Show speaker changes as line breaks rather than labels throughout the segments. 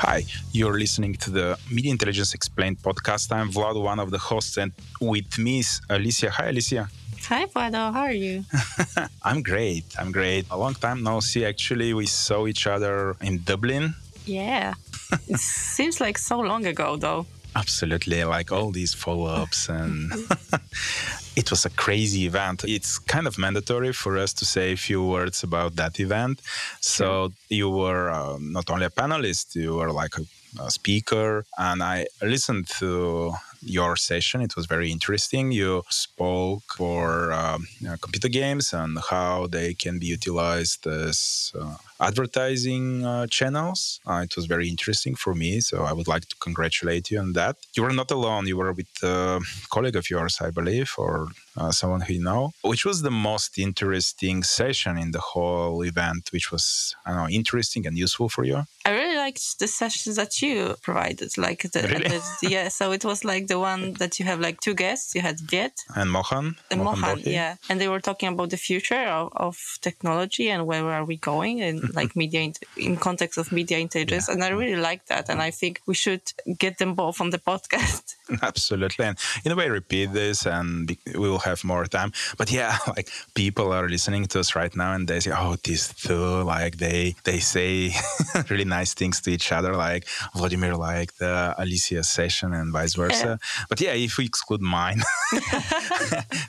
Hi, you're listening to the Media Intelligence Explained podcast. I'm Vlad, one of the hosts, and with me is Alicja. Hi, Alicja.
Hi, Vlado. How are you?
I'm great. I'm great. A long time no see. Actually, we saw each other in Dublin.
Yeah. it seems like so long ago, though.
Absolutely. Like all these follow ups and it was a crazy event. It's kind of mandatory for us to say a few words about that event. So you were uh, not only a panelist, you were like a, a speaker, and I listened to your session. It was very interesting. You spoke for um, you know, computer games and how they can be utilized as uh, advertising uh, channels. Uh, it was very interesting for me. So I would like to congratulate you on that. You were not alone. You were with a colleague of yours, I believe, or uh, someone who you know. Which was the most interesting session in the whole event, which was I know interesting and useful for you?
I really liked the sessions that you provided. Like the,
really?
the yeah, so it was like the one that you have like two guests. You had Jet
and Mohan.
And Mohan, Mohan yeah, and they were talking about the future of, of technology and where are we going and like media in, in, context of media intelligence. Yeah. And I really like that. And I think we should get them both on the podcast.
Absolutely. And in a way, repeat this and we will have more time. But yeah, like people are listening to us right now and they say, oh, these two, like they, they say really nice things to each other, like Vladimir, like the Alicja session and vice versa. Yeah. But yeah, if we exclude mine,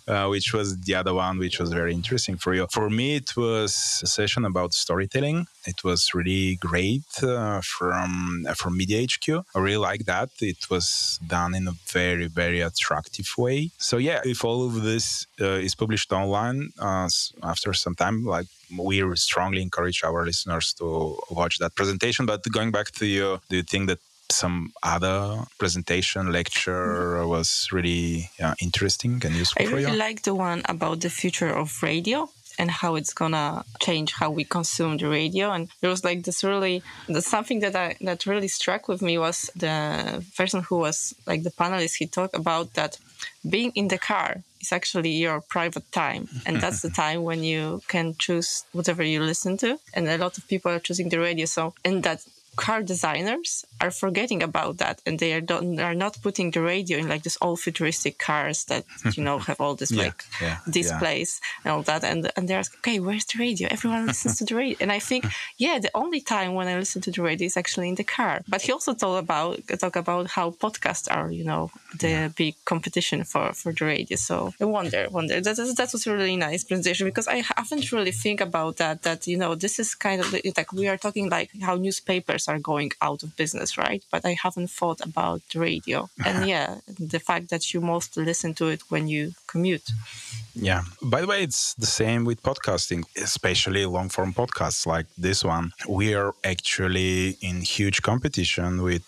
uh, which was the other one, which was very interesting for you. For me, it was a session about storytelling. It was really great uh, from uh, from Media HQ. I really like that. It was done in a very very attractive way. So yeah, if all of this uh, is published online uh, after some time, like we strongly encourage our listeners to watch that presentation. But going back to you, do you think that some other presentation lecture was really uh, interesting and useful for you?
I really
like
the one about the future of radio and how it's gonna change how we consume the radio. And there was like this really the, something that I that really struck with me was the person who was like the panelist. He talked about that being in the car is actually your private time and that's the time when you can choose whatever you listen to and a lot of people are choosing the radio so and that car designers are forgetting about that and they are, don't, are not putting the radio in like this old futuristic cars that you know have all this yeah, like yeah, displays yeah. and all that and and they're okay where's the radio? Everyone listens to the radio. And i think yeah the only time when i listen to the radio is actually in the car. But he also talked about talk about how podcasts are you know the big competition for for the radio. So i wonder wonder that, that was a really nice presentation because i haven't really think about that that you know this is kind of like we are talking like how newspapers are going out of business, right? But I haven't thought about radio. And yeah, the fact that you mostly listen to it when you commute.
Yeah. By the way, it's the same with podcasting, especially long form podcasts like this one. We are actually in huge competition with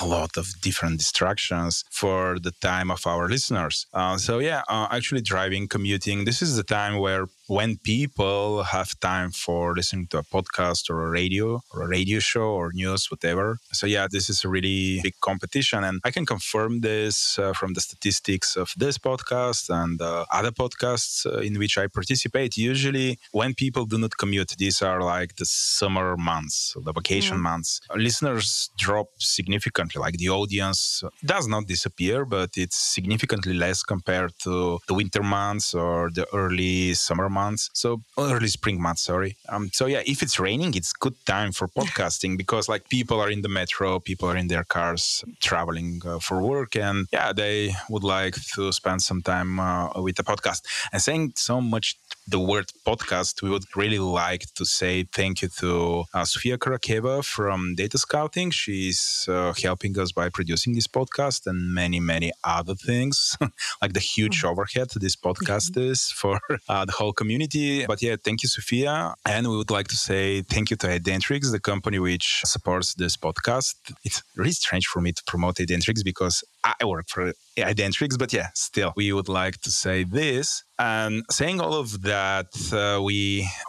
a lot of different distractions for the time of our listeners. Uh, so, yeah, uh, actually driving, commuting, this is the time where when people have time for listening to a podcast or a radio or a radio show or news, whatever. So, yeah, this is a really big competition. And I can confirm this uh, from the statistics of this podcast and uh, other podcasts uh, in which I participate. Usually, when people do not commute, these are like the summer months, the vacation mm. months, listeners drop significantly. Like the audience does not disappear, but it's significantly less compared to the winter months or the early summer months months. So early spring months, sorry. Um, so yeah, if it's raining, it's good time for podcasting because like people are in the metro, people are in their cars traveling uh, for work, and yeah, they would like to spend some time uh, with the podcast. And saying so much the word podcast, we would really like to say thank you to uh, Sofia Karakeva from Data Scouting. She's uh, helping us by producing this podcast and many, many other things, like the huge mm-hmm. overhead this podcast mm-hmm. is for uh, the whole community. But yeah, thank you, Sophia. And we would like to say thank you to Identrics, the company which supports this podcast. It's really strange for me to promote Identrics because I work for Identrics, but yeah, still, we would like to say this. And saying all of that, uh, we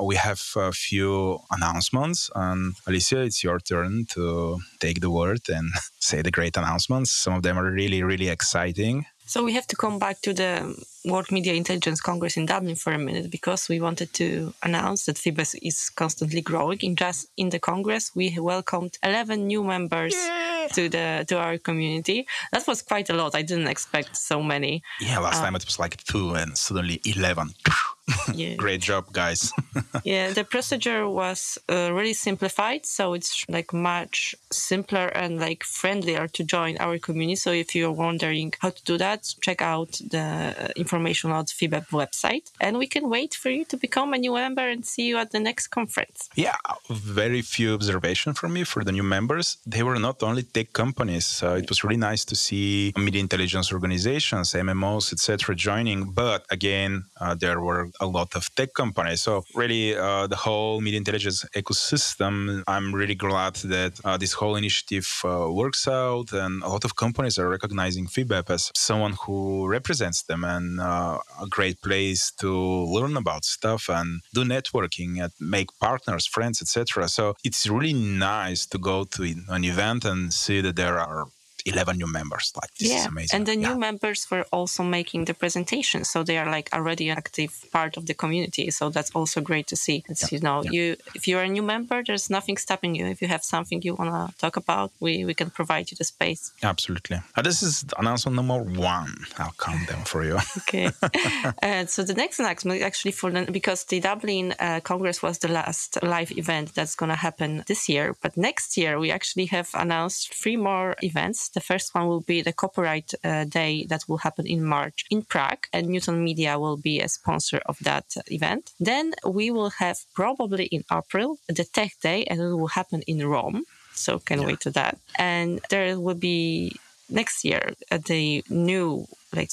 we have a few announcements. And Alicja, it's your turn to take the word and say the great announcements. Some of them are really, really exciting.
So we have to come back to the World Media Intelligence Congress in Dublin for a minute because we wanted to announce that FIBEP is constantly growing. In just in the Congress, we welcomed 11 new members yeah. to the to our community. That was quite a lot. I didn't expect so many.
Yeah, last uh, time it was like two, and suddenly 11. Yeah. Great job, guys.
yeah, the procedure was uh, really simplified, so it's like much simpler and like friendlier to join our community. So if you're wondering how to do that, check out the information on the FIBEP website, and we can wait for you to become a new member and see you at the next conference.
Yeah, very few observation from me for the new members. They were not only tech companies. Uh, it was really nice to see media intelligence organizations, MMOs, etc., joining. But again, uh, there were a lot of tech companies. So really, uh, the whole media intelligence ecosystem. I'm really glad that uh, this whole initiative uh, works out, and a lot of companies are recognizing FIBEP as someone who represents them and uh, a great place to learn about stuff and do networking and make partners, friends, etc. So it's really nice to go to an event and see that there are 11 new members. Like this yeah. is amazing.
And the new members were also making the presentation. So they are like already an active part of the community. So that's also great to see. It's, yeah. you know, you if you're a new member, there's nothing stopping you. If you have something you want to talk about, we, we can provide you the space.
Absolutely. Uh, this is announcement number one. I'll count them for you.
okay. uh, so the next announcement actually for the, because the Dublin uh, Congress was the last live event that's going to happen this year. But next year we actually have announced three more events the first one will be the Copyright uh, Day that will happen in March in Prague, and Newton Media will be a sponsor of that event. Then we will have probably in April the Tech Day, and it will happen in Rome. So can yeah. wait to that. And there will be next year at the new like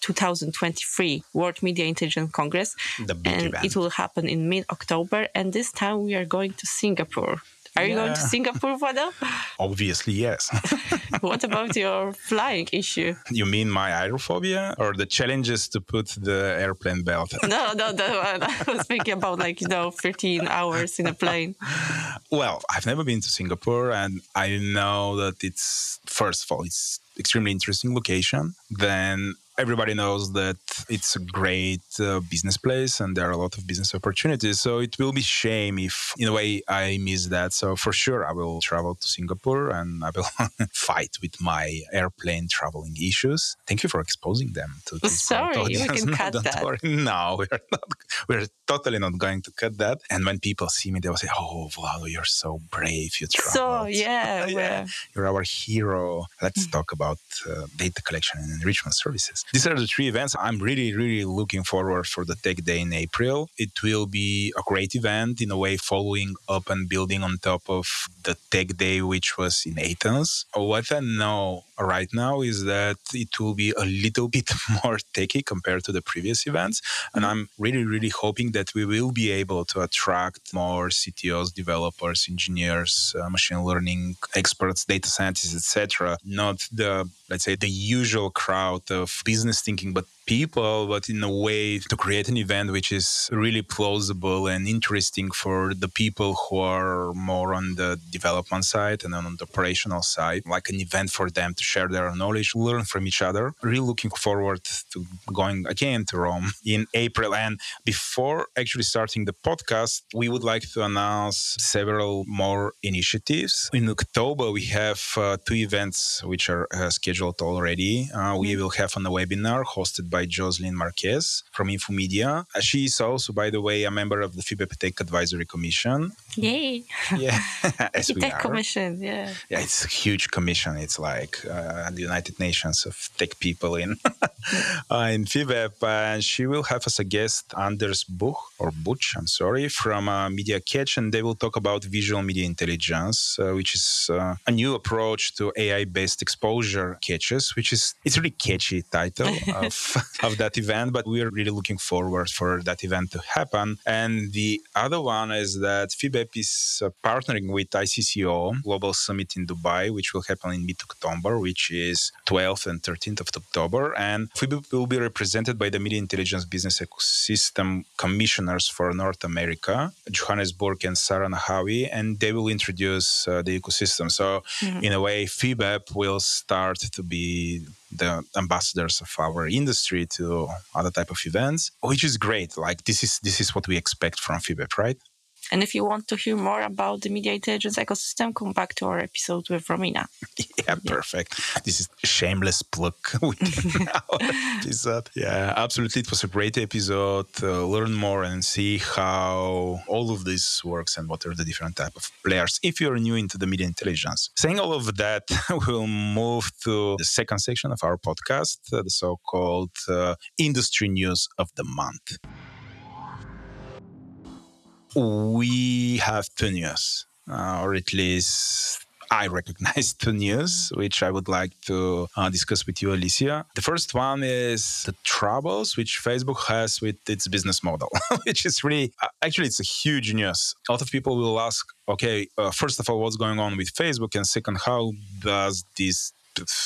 2023 World Media Intelligence Congress, and
event.
it will happen in mid October. And this time we are going to Singapore are you going to Singapore for them?
Obviously, yes.
what about your flying issue?
You mean my aerophobia or the challenges to put the airplane belt?
no, no, no. I was thinking about like, you know, 13 hours in a plane.
Well, I've never been to Singapore and I know that it's, first of all, it's extremely interesting location. Then everybody knows that it's a great uh, business place and there are a lot of business opportunities. So it will be shame if, in a way, I miss that. So for sure, I will travel to Singapore and I will fight with my airplane traveling issues. Thank you for exposing them to this.
Sorry, we can no, cut that.
Worry. No, we're not. We're totally not going to cut that. And when people see me, they will say, "Oh, Vlado, you're so brave. You traveled.
So yeah,
yeah, you're our hero." Let's mm. talk about uh, data collection and enrichment services. These are the three events I'm really, really looking forward for the Tech Day in April. It will be a great event in a way, following up and building on top of the Tech Day, which was in Athens. What I know right now is that it will be a little bit more techy compared to the previous events. And I'm really, really hoping that we will be able to attract more CTOs, developers, engineers, uh, machine learning experts, data scientists, etc. Not the, let's say, the usual crowd of business thinking, but people, but in a way to create an event which is really plausible and interesting for the people who are more on the development side and on the operational side, like an event for them to share their knowledge, learn from each other. Really looking forward to going again to Rome in April. And before actually starting the podcast, we would like to announce several more initiatives. In October, we have uh, two events which are uh, scheduled already. Uh, we mm-hmm. will have on a webinar hosted by Jocelyn Marquez from Infomedia. Uh, she is also, by the way, a member of the FIBEP Tech Advisory Commission.
Yay!
Yeah, as we
Tech
are.
Commission, yeah.
Yeah, it's a huge commission. It's like uh, the United Nations of tech people in uh, in FIBEP. And she will have as a guest Anders Buch or Butch, I'm sorry, from uh, Media Catch, and they will talk about visual media intelligence, uh, which is uh, a new approach to AI-based exposure catches, which is it's really catchy title of of that event, but we're really looking forward for that event to happen. And the other one is that FIBEP is uh, partnering with ICCO Global Summit in Dubai, which will happen in mid-October, which is 12th and 13th of October. And FIBEP will be represented by the Media Intelligence Business Ecosystem Commissioners for North America, Johannesburg and Sarah Nahawi, and they will introduce uh, the ecosystem. So, mm-hmm. in a way, FIBEP will start to be the ambassadors of our industry to other type of events, which is great. Like this is this is what we expect from FIBEP, right?
And if you want to hear more about the media intelligence ecosystem, come back to our episode with Romina.
Yeah, perfect. This is shameless plug episode. Yeah, absolutely. It was a great episode. Uh, learn more and see how all of this works and what are the different type of players. If you're new into the media intelligence, saying all of that, we'll move to the second section of our podcast, uh, the so-called uh, industry news of the month we have two news, uh, or at least I recognize two news, which I would like to uh, discuss with you, Alicja. The first one is the troubles which Facebook has with its business model, which is really, uh, actually, it's a huge news. A lot of people will ask, okay, uh, first of all, what's going on with Facebook? And second, how does this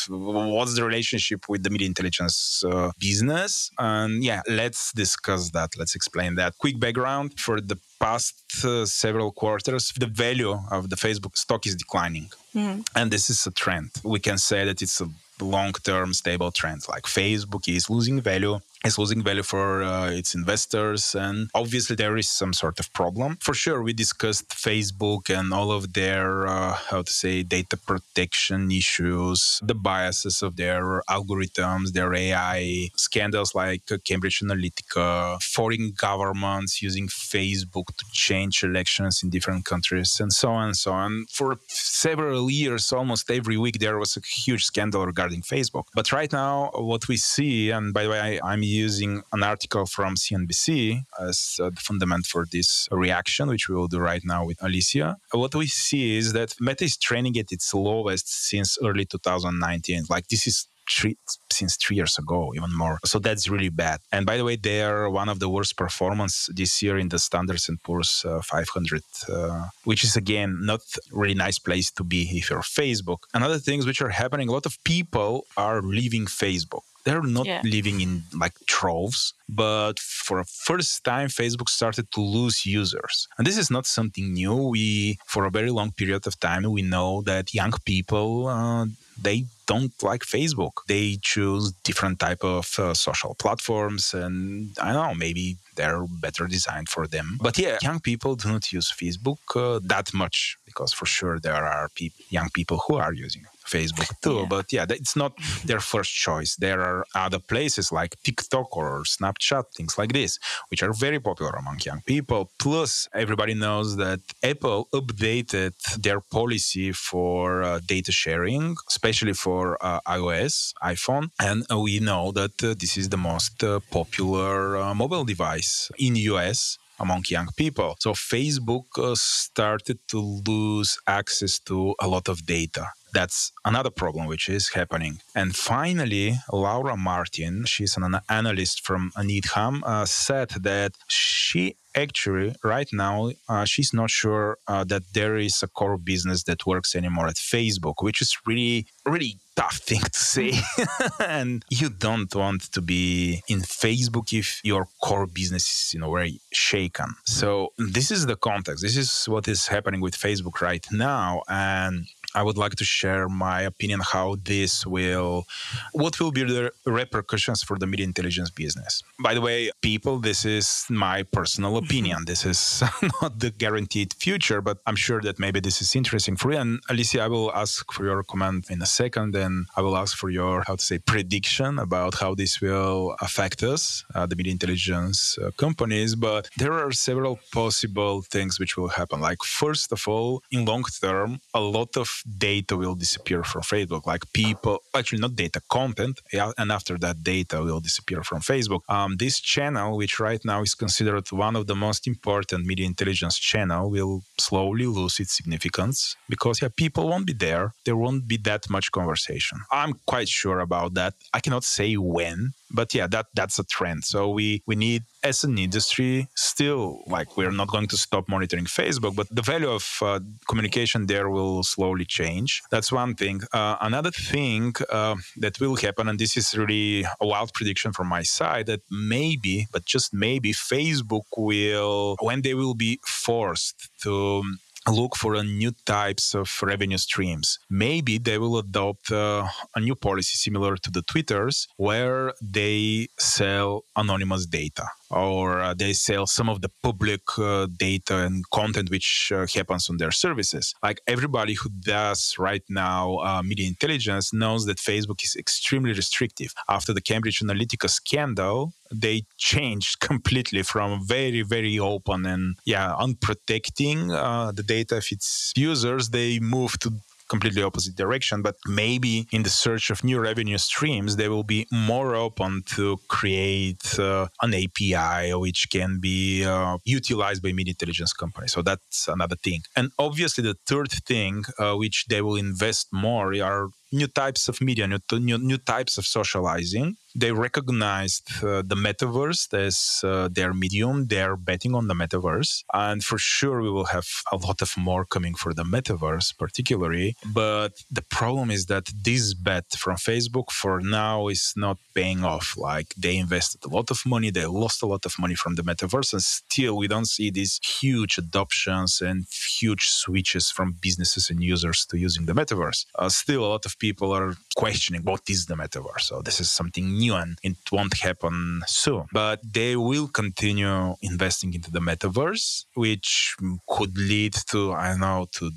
what's the relationship with the media intelligence uh, business and yeah let's discuss that let's explain that quick background for the past uh, several quarters the value of the facebook stock is declining. Mm. and this is a trend. We can say that it's a long-term stable trend. Like facebook is losing value is losing value for uh, its investors. And obviously, there is some sort of problem. For sure, we discussed Facebook and all of their, uh, how to say, data protection issues, the biases of their algorithms, their AI scandals like Cambridge Analytica, foreign governments using Facebook to change elections in different countries, and so on and so on. For several years, almost every week, there was a huge scandal regarding Facebook. But right now, what we see, and by the way, I, I'm using an article from CNBC as uh, the fundament for this reaction, which we will do right now with Alicja. What we see is that Meta is training at its lowest since early 2019. Like this is Three, since three years ago, even more. So that's really bad. And by the way, they are one of the worst performance this year in the Standards and Poor's uh, 500, uh, which is again not really nice place to be if you're Facebook. Another things which are happening, a lot of people are leaving Facebook they're not yeah. living in like troves but for a first time facebook started to lose users. And this is not something new. We for a very long period of time we know that young people uh, they don't like facebook. They choose different type of uh, social platforms and i don't know maybe they're better designed for them. But yeah young people do not use facebook uh, that much because for sure there are pe- young people who are using Facebook too. Yeah. But yeah, it's not their first choice. There are other places like TikTok or Snapchat, things like this, which are very popular among young people. Plus, everybody knows that Apple updated their policy for uh, data sharing, especially for uh, iOS, iPhone. And uh, we know that uh, this is the most uh, popular uh, mobile device in US among young people. So Facebook uh, started to lose access to a lot of data. That's another problem which is happening. And finally, Laura Martin, she's an analyst from Needham, uh, said that she actually right now uh, she's not sure uh, that there is a core business that works anymore at facebook which is really really tough thing to say. And you don't want to be in facebook if your core business is in a way shaken. So this is the context. This is what is happening with facebook right now. And I would like to share my opinion how this will, what will be the repercussions for the media intelligence business. By the way, people, this is my personal mm-hmm. opinion. This is not the guaranteed future, but I'm sure that maybe this is interesting for you. And Alicja, I will ask for your comment in a second, and I will ask for your, how to say, prediction about how this will affect us, uh, the media intelligence uh, companies. But there are several possible things which will happen. Like, first of all, in long term, a lot of data will disappear from Facebook. Like people, actually not data, content, and after that, data will disappear from Facebook. Um, this channel, which right now is considered one of the most important media intelligence channel, will slowly lose its significance because yeah, people won't be there. There won't be that much conversation. I'm quite sure about that. I cannot say when, but yeah that that's a trend. So we we need as an industry still like we're not going to stop monitoring facebook but the value of uh, communication there will slowly change. That's one thing. Uh, another thing uh, that will happen and this is really a wild prediction from my side that maybe but just maybe facebook will when they will be forced to look for new types of revenue streams. Maybe they will adopt uh, a new policy similar to the Twitters where they sell anonymous data or uh, they sell some of the public uh, data and content which uh, happens on their services. Like everybody who does right now uh, media intelligence knows that Facebook is extremely restrictive. After the Cambridge Analytica scandal, they changed completely from very very open and yeah unprotecting uh, the data of its users they moved to completely opposite direction but maybe in the search of new revenue streams they will be more open to create uh, an api which can be uh, utilized by media intelligence companies. So that's another thing. And obviously the third thing uh, which they will invest more are new types of media, new, new, new types of socializing. They recognized uh, the metaverse as uh, their medium. They're betting on the metaverse. And for sure, we will have a lot of more coming for the metaverse, particularly. But the problem is that this bet from Facebook for now is not paying off. Like they invested a lot of money, they lost a lot of money from the metaverse, and still we don't see these huge adoptions and huge switches from businesses and users to using the metaverse. Uh, still, a lot of people are questioning what is the metaverse. So this is something new and it won't happen soon. But they will continue investing into the metaverse, which could lead to, I don't know, to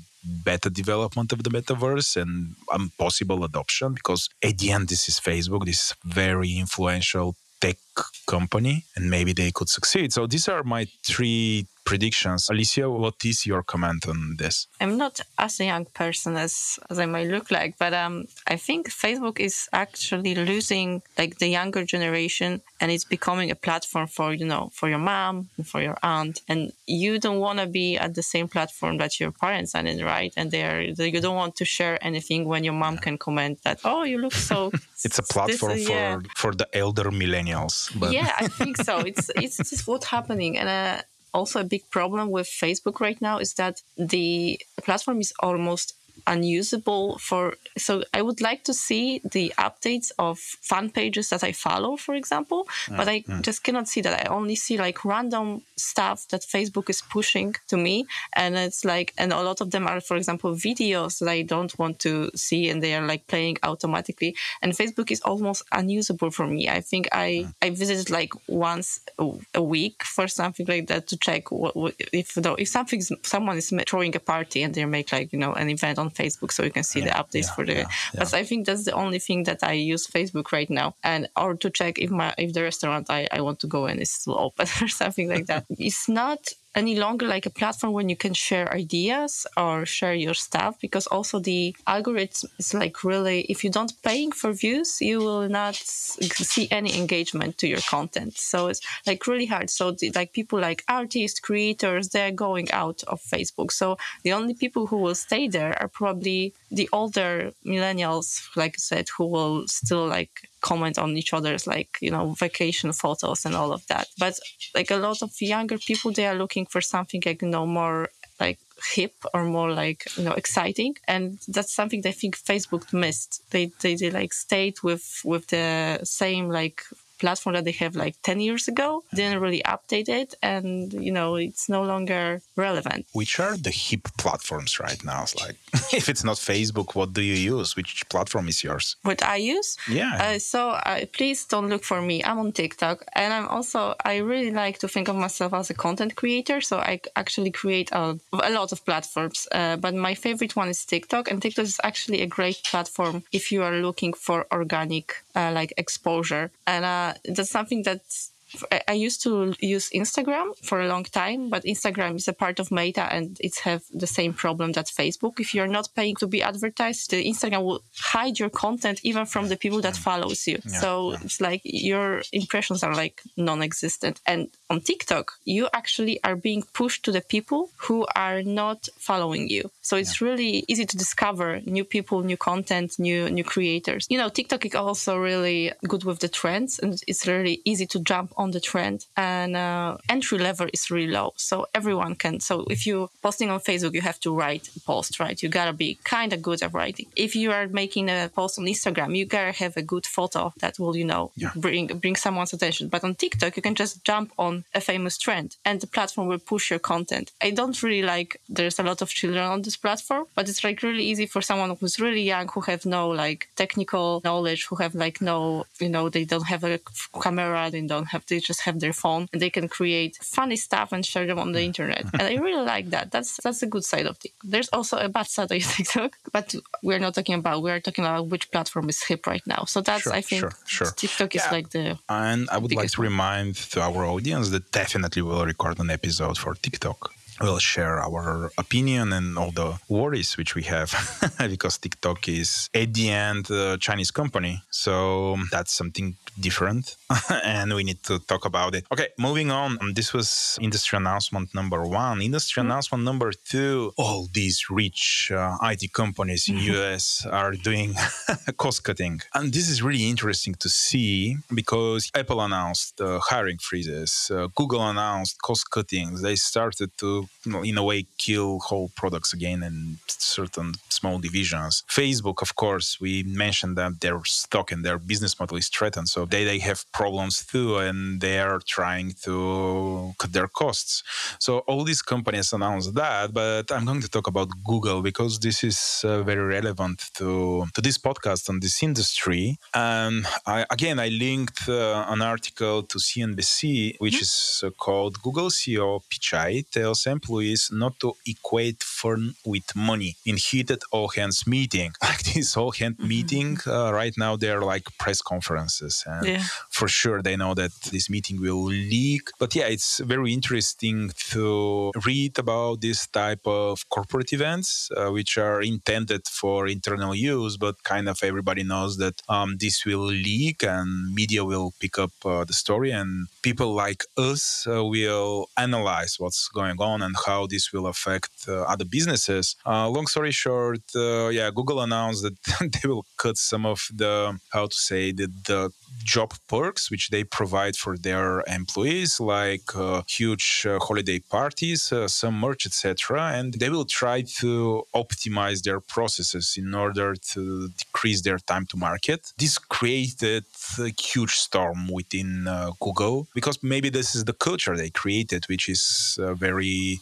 better development of the metaverse and um, possible adoption because at the end this is facebook this is very influential tech company and maybe they could succeed so these are my three predictions. Alicja, what is your comment on this?
I'm not as a young person as, as I might look like, but um, I think Facebook is actually losing like the younger generation and it's becoming a platform for, you know, for your mom and for your aunt. And you don't want to be at the same platform that your parents are in, right? And they're, you don't want to share anything when your mom can comment that, oh, you look so.
it's a platform this, uh, yeah. for, for the elder millennials.
But. Yeah, I think so. It's, it's just what's happening. And, uh, also a big problem with Facebook right now is that the platform is almost unusable for so i would like to see the updates of fan pages that i follow for example mm, but i mm. just cannot see that i only see like random stuff that facebook is pushing to me and it's like and a lot of them are for example videos that i don't want to see and they are like playing automatically and facebook is almost unusable for me i think i mm. i visited like once a week for something like that to check what, what if though if something someone is throwing a party and they make like you know an event on Facebook, so you can see yeah, the updates yeah, for the. Yeah, but I think that's the only thing that I use Facebook right now, and or to check if my if the restaurant I, I want to go in is still open or something like that. it's not any longer like a platform when you can share ideas or share your stuff because also the algorithm is like really if you don't paying for views you will not see any engagement to your content. So it's like really hard. So the, like people like artists creators they're going out of facebook. So the only people who will stay there are probably the older millennials like i said who will still like comment on each other's like you know vacation photos and all of that. But like a lot of younger people they are looking for something like you know more like hip or more like you know exciting. And that's something i think facebook missed. They, they they like stayed with with the same like platform that they have like 10 years ago didn't really update it and you know it's no longer relevant.
Which are the hip platforms right now. It's like if it's not facebook what do you use? Which platform is yours?
What i use?
Yeah.
Uh, so uh, please don't look for me. I'm on tiktok and i'm also i really like to think of myself as a content creator so i actually create a, a lot of platforms uh, but my favorite one is tiktok and tiktok is actually a great platform if you are looking for organic uh, like exposure. And uh, that's something that I used to use Instagram for a long time, but Instagram is a part of Meta and it's have the same problem that Facebook. If you're not paying to be advertised, the Instagram will hide your content even from the people that follows you. Yeah, so yeah. it's like your impressions are like non-existent. And on TikTok, you actually are being pushed to the people who are not following you. So it's yeah. really easy to discover new people, new content, new new creators. You know, TikTok is also really good with the trends and it's really easy to jump on the trend and uh, entry level is really low. So everyone can. So if you're posting on Facebook, you have to write a post, right? You gotta be kind of good at writing. If you are making a post on Instagram, you gotta have a good photo that will, you know,
Yeah.
bring bring someone's attention. But on TikTok, you can just jump on a famous trend and the platform will push your content. I don't really like. There's a lot of children on this platform, but it's like really easy for someone who's really young, who have no like technical knowledge, who have like no, you know, they don't have a camera, they don't have, they just have their phone, and they can create funny stuff and share them on the internet. and I really like that. That's that's a good side of TikTok. There's also a bad side of TikTok, but we're not talking about. We're talking about which platform is hip right now. So that's
Sure,
I think
sure, sure.
TikTok is
Yeah.
like the
And I would like to
one.
remind to our audience that definitely we'll record an episode for TikTok. We'll share our opinion and all the worries which we have because TikTok is at the end a Chinese company. So that's something different and we need to talk about it. Okay, moving on. Um, This was industry announcement number one. Industry announcement number two. All these rich uh, IT companies in US are doing cost cutting. And this is really interesting to see because Apple announced uh, hiring freezes, uh, Google announced cost cuttings. They started to, in a way, kill whole products again and certain small divisions. Facebook, of course, we mentioned that their stock and their business model is threatened. So they, they have problems too, and they are trying to cut their costs. So all these companies announced that, but I'm going to talk about Google because this is uh, very relevant to, to this podcast and this industry. And I, again, I linked uh, an article to CNBC, which is uh, called Google CEO Pichai tells employees not to equate fun with money in heated all hands meeting. Like this all hand meeting, uh, right now they're like press conferences. And
Yeah.
for sure they know that this meeting will leak. But yeah, it's very interesting to read about this type of corporate events, uh, which are intended for internal use, but kind of everybody knows that um, this will leak and media will pick up uh, the story and people like us uh, will analyze what's going on and how this will affect uh, other businesses. Uh, long story short, uh, yeah, Google announced that they will cut some of the, how to say, the, the job perks which they provide for their employees, like uh, huge uh, holiday parties, uh, some merch, etc. And they will try to optimize their processes in order to decrease their time to market. This created a huge storm within Google because maybe this is the culture they created, which is uh,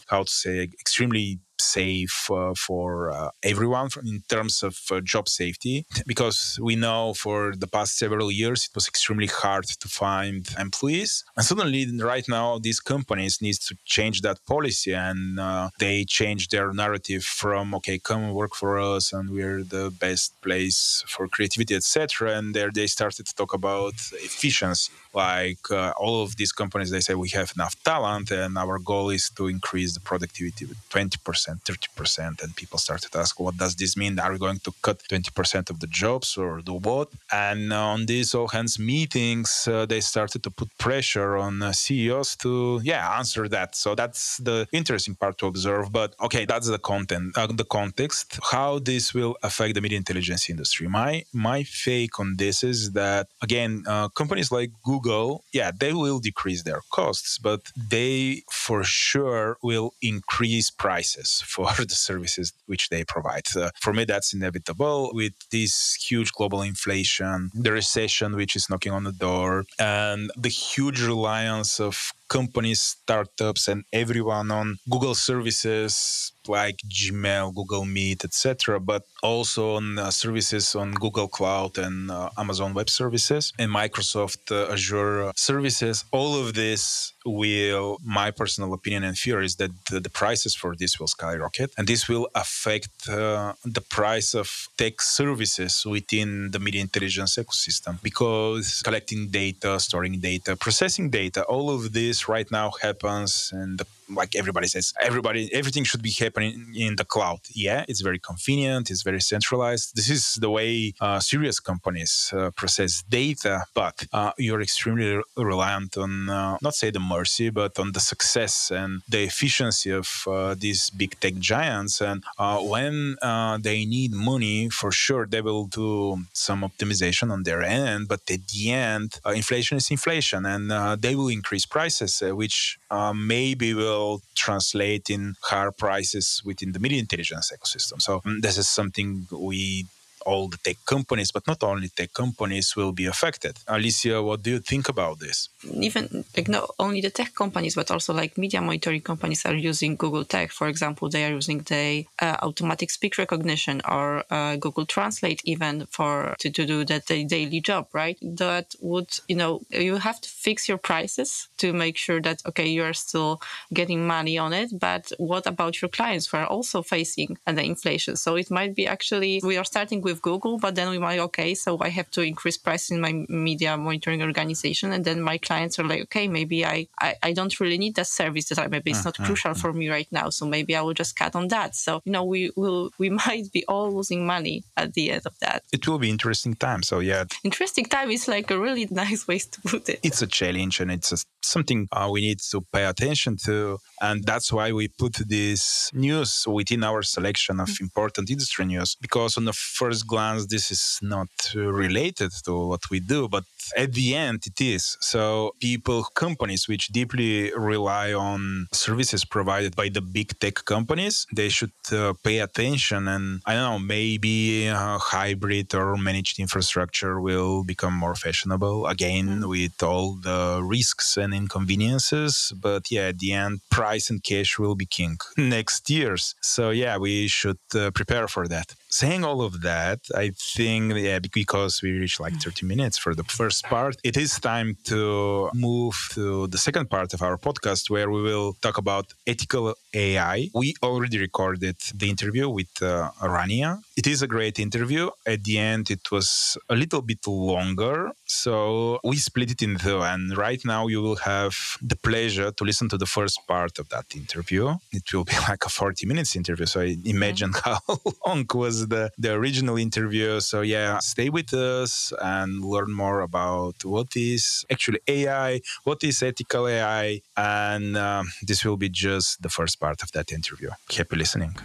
how to say, extremely safe uh, for uh, everyone in terms of uh, job safety. Because we know for the past several years it was extremely hard to find employees. And suddenly right now these companies need to change that policy and uh, they change their narrative from okay come work for us and we're the best place for creativity etc and there they started to talk about efficiency like uh, all of these companies they say we have enough talent and our goal is to increase the productivity with 20% 30% and people started to ask what does this mean? Are we going to cut 20% of the jobs or do what? And on these all hands meetings uh, they started to put pressure on uh, ceos to yeah answer that. So that's the interesting part to observe. But okay that's the content uh, the context. How this will affect the media intelligence industry? My my take on this is that again uh, companies like google yeah they will decrease their costs but they for sure will increase prices for the services which they provide. Uh, for me that's inevitable. With this huge global inflation the recession which is knocking on the door and the huge reliance of companies startups and everyone on google services like gmail google meet etc but also on uh, services on google cloud and uh, amazon web services and microsoft uh, azure services. All of this will my personal opinion and fear is that the, the prices for this will skyrocket and this will affect uh, the price of tech services within the media intelligence ecosystem because collecting data storing data processing data all of this right now happens and like everybody says, everybody, everything should be happening in the cloud. Yeah, it's very convenient, it's very centralized. This is the way uh, serious companies uh, process data, but uh, you're extremely reliant on uh, not say the but on the success and the efficiency of uh, these big tech giants. And uh, when they need money, for sure they will do some optimization on their end, but at the end, inflation is inflation, and they will increase prices, which maybe will translate in higher prices within the media intelligence ecosystem. So um, this is something we all the tech companies, but not only tech companies will be affected. Alicja, what do you think about this?
Even like not only the tech companies, but also like media monitoring companies are using Google Tech. For example, they are using the uh, automatic speech recognition or uh, Google Translate even for to, to do that daily job, right? That would you know you have to fix your prices to make sure that okay you are still getting money on it, but what about your clients who are also facing the inflation? So it might be actually we are starting with Google, but then we might, okay, so I have to increase price in my media monitoring organization. And then my clients are like, okay, maybe I, I, I don't really need that service that I, maybe it's not mm-hmm. crucial for me right now. So maybe I will just cut on that. So, you know, we will, we might be all losing money at the end of that.
It will be interesting time. So yeah.
Interesting time is like a really nice way to put it.
It's a challenge and it's a, something uh, we need to pay attention to. And that's why we put this news within our selection of mm-hmm. important industry news because on the first glance, this is not related to what we do, but at the end, it is. So, people, companies which deeply rely on services provided by the big tech companies, they should uh, pay attention. And I don't know, maybe hybrid or managed infrastructure will become more fashionable again mm-hmm. with all the risks and inconveniences. But yeah, at the end, price and cash will be king next years. So, yeah, we should uh, prepare for that saying all of that, I think, yeah, because we reached like 30 minutes for the first part, it is time to move to the second part of our podcast where we will talk about ethical AI. We already recorded the interview with uh, Rania. It is a great interview. At the end, it was a little bit longer. So we split it in two. And right now, you will have the pleasure to listen to the first part of that interview. It will be like a 40 minutes interview. So imagine how long was the, the original interview. So, yeah, stay with us and learn more about what is actually AI, what is ethical AI. And um, this will be just the first part of that interview. Happy listening.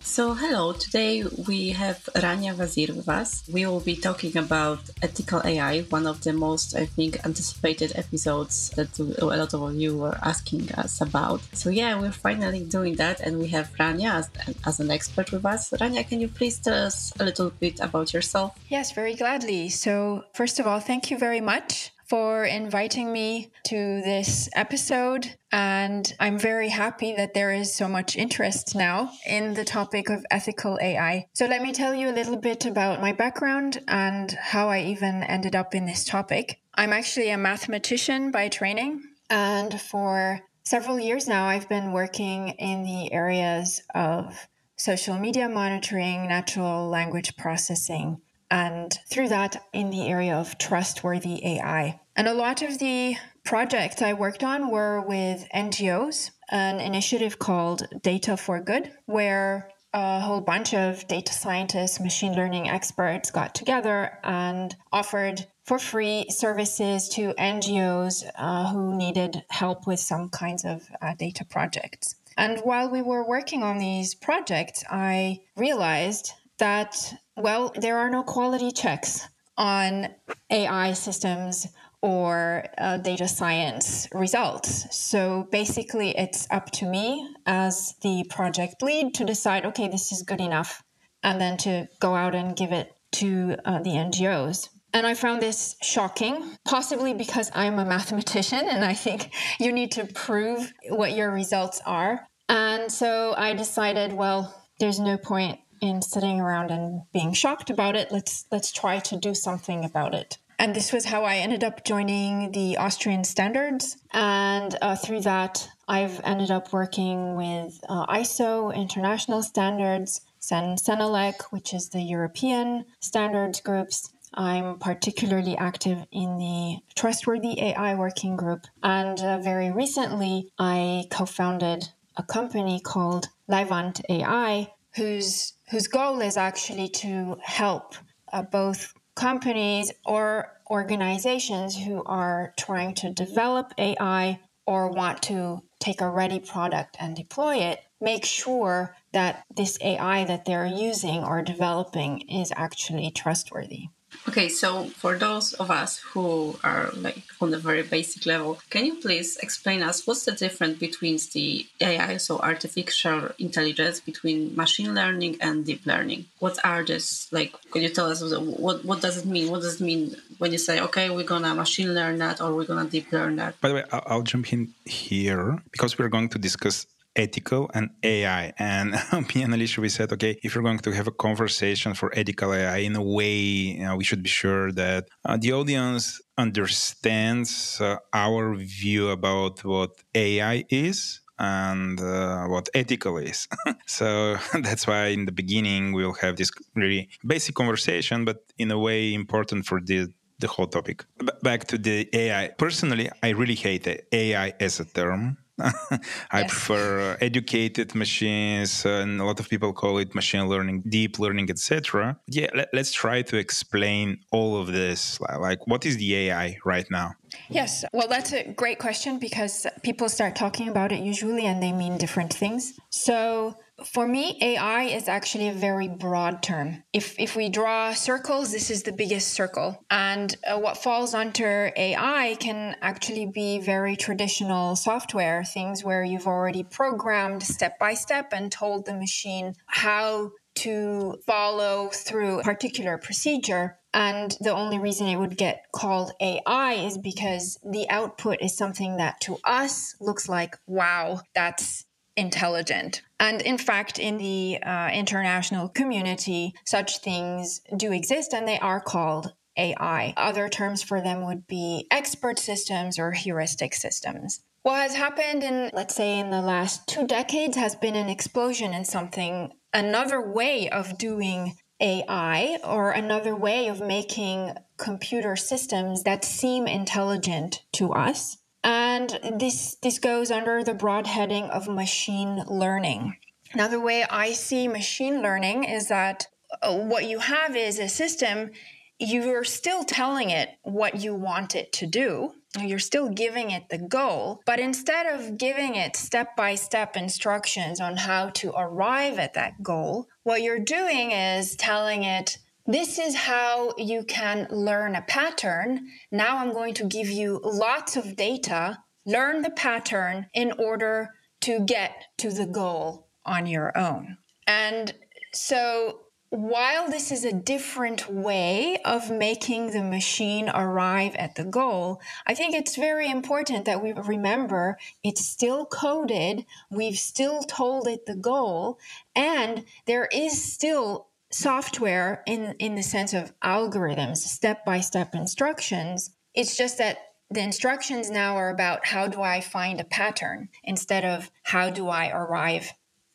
So, hello. Today we have Rania Wazir with us. We will be talking about ethical AI, one of the most, I think, anticipated episodes that a lot of you were asking us about. So, yeah, we're finally doing that, and we have Rania as, as an expert with us. Rania, can you please tell us a little bit about yourself?
Yes, very gladly. So, first of all, thank you very much for inviting me to this episode. And I'm very happy that there is so much interest now in the topic of ethical AI. So let me tell you a little bit about my background and how I even ended up in this topic. I'm actually a mathematician by training. And for several years now, I've been working in the areas of social media monitoring, natural language processing, and through that in the area of trustworthy AI. And a lot of the projects I worked on were with NGOs, an initiative called Data for Good, where a whole bunch of data scientists, machine learning experts got together and offered for free services to NGOs uh, who needed help with some kinds of uh, data projects. And while we were working on these projects, I realized that well, there are no quality checks on AI systems or uh, data science results. So basically, it's up to me as the project lead to decide okay, this is good enough, and then to go out and give it to uh, the NGOs. And I found this shocking, possibly because I'm a mathematician and I think you need to prove what your results are. And so I decided, well, there's no point in sitting around and being shocked about it. Let's let's try to do something about it. And this was how I ended up joining the Austrian standards. And uh, through that, I've ended up working with uh, ISO international standards, CEN CENELEC, which is the European standards groups, I'm particularly active in the Trustworthy AI Working Group. And uh, very recently, I co founded a company called leiwand AI, whose, whose goal is actually to help uh, both companies or organizations who are trying to develop AI or want to take a ready product and deploy it, make sure that this AI that they're using or developing is actually trustworthy.
Okay, so for those of us who are like on the very basic level, can you please explain us what's the difference between the AI, so artificial intelligence, between machine learning and deep learning? What are this like? Could you tell us what what does it mean? What does it mean when you say, okay, we're gonna machine learn that or we're gonna deep learn that?
By the way, I'll jump in here because we're going to discuss ethical and AI. And me and Alicja, we said, okay, if you're going to have a conversation for ethical AI, in a way, you know, we should be sure that uh, the audience understands uh, our view about what AI is and uh, what ethical is. so that's why in the beginning we'll have this really basic conversation, but in a way important for the the whole topic. B- back to the AI. Personally, I really hate AI as a term I yes. prefer uh, educated machines, uh, and a lot of people call it machine learning, deep learning, etc. Yeah, let, us try to explain all of this. Like, what is the AI right now?
Yes, well, that's a great question because people start talking about it usually and they mean different things. So, for me, AI is actually a very broad term. If, if we draw circles, this is the biggest circle. And uh, what falls under AI can actually be very traditional software, things where you've already programmed step by step and told the machine how to follow through a particular procedure. And the only reason it would get called AI is because the output is something that to us looks like, wow, that's intelligent. And in fact, in the uh, international community, such things do exist and they are called AI. Other terms for them would be expert systems or heuristic systems. What has happened in, let's say, in the last two decades has been an explosion in something, another way of doing AI or another way of making computer systems that seem intelligent to us. And this, this goes under the broad heading of machine learning. Now, the way I see machine learning is that uh, what you have is a system, you're still telling it what you want it to do. You're still giving it the goal, but instead of giving it step by step instructions on how to arrive at that goal, what you're doing is telling it, this is how you can learn a pattern. Now I'm going to give you lots of data. Learn the pattern in order to get to the goal on your own. And so while this is a different way of making the machine arrive at the goal, I think it's very important that we remember it's still coded, we've still told it the goal, and there is still software in in the sense of algorithms step by step instructions. It's just that the instructions now are about how do i find a pattern instead of how do i arrive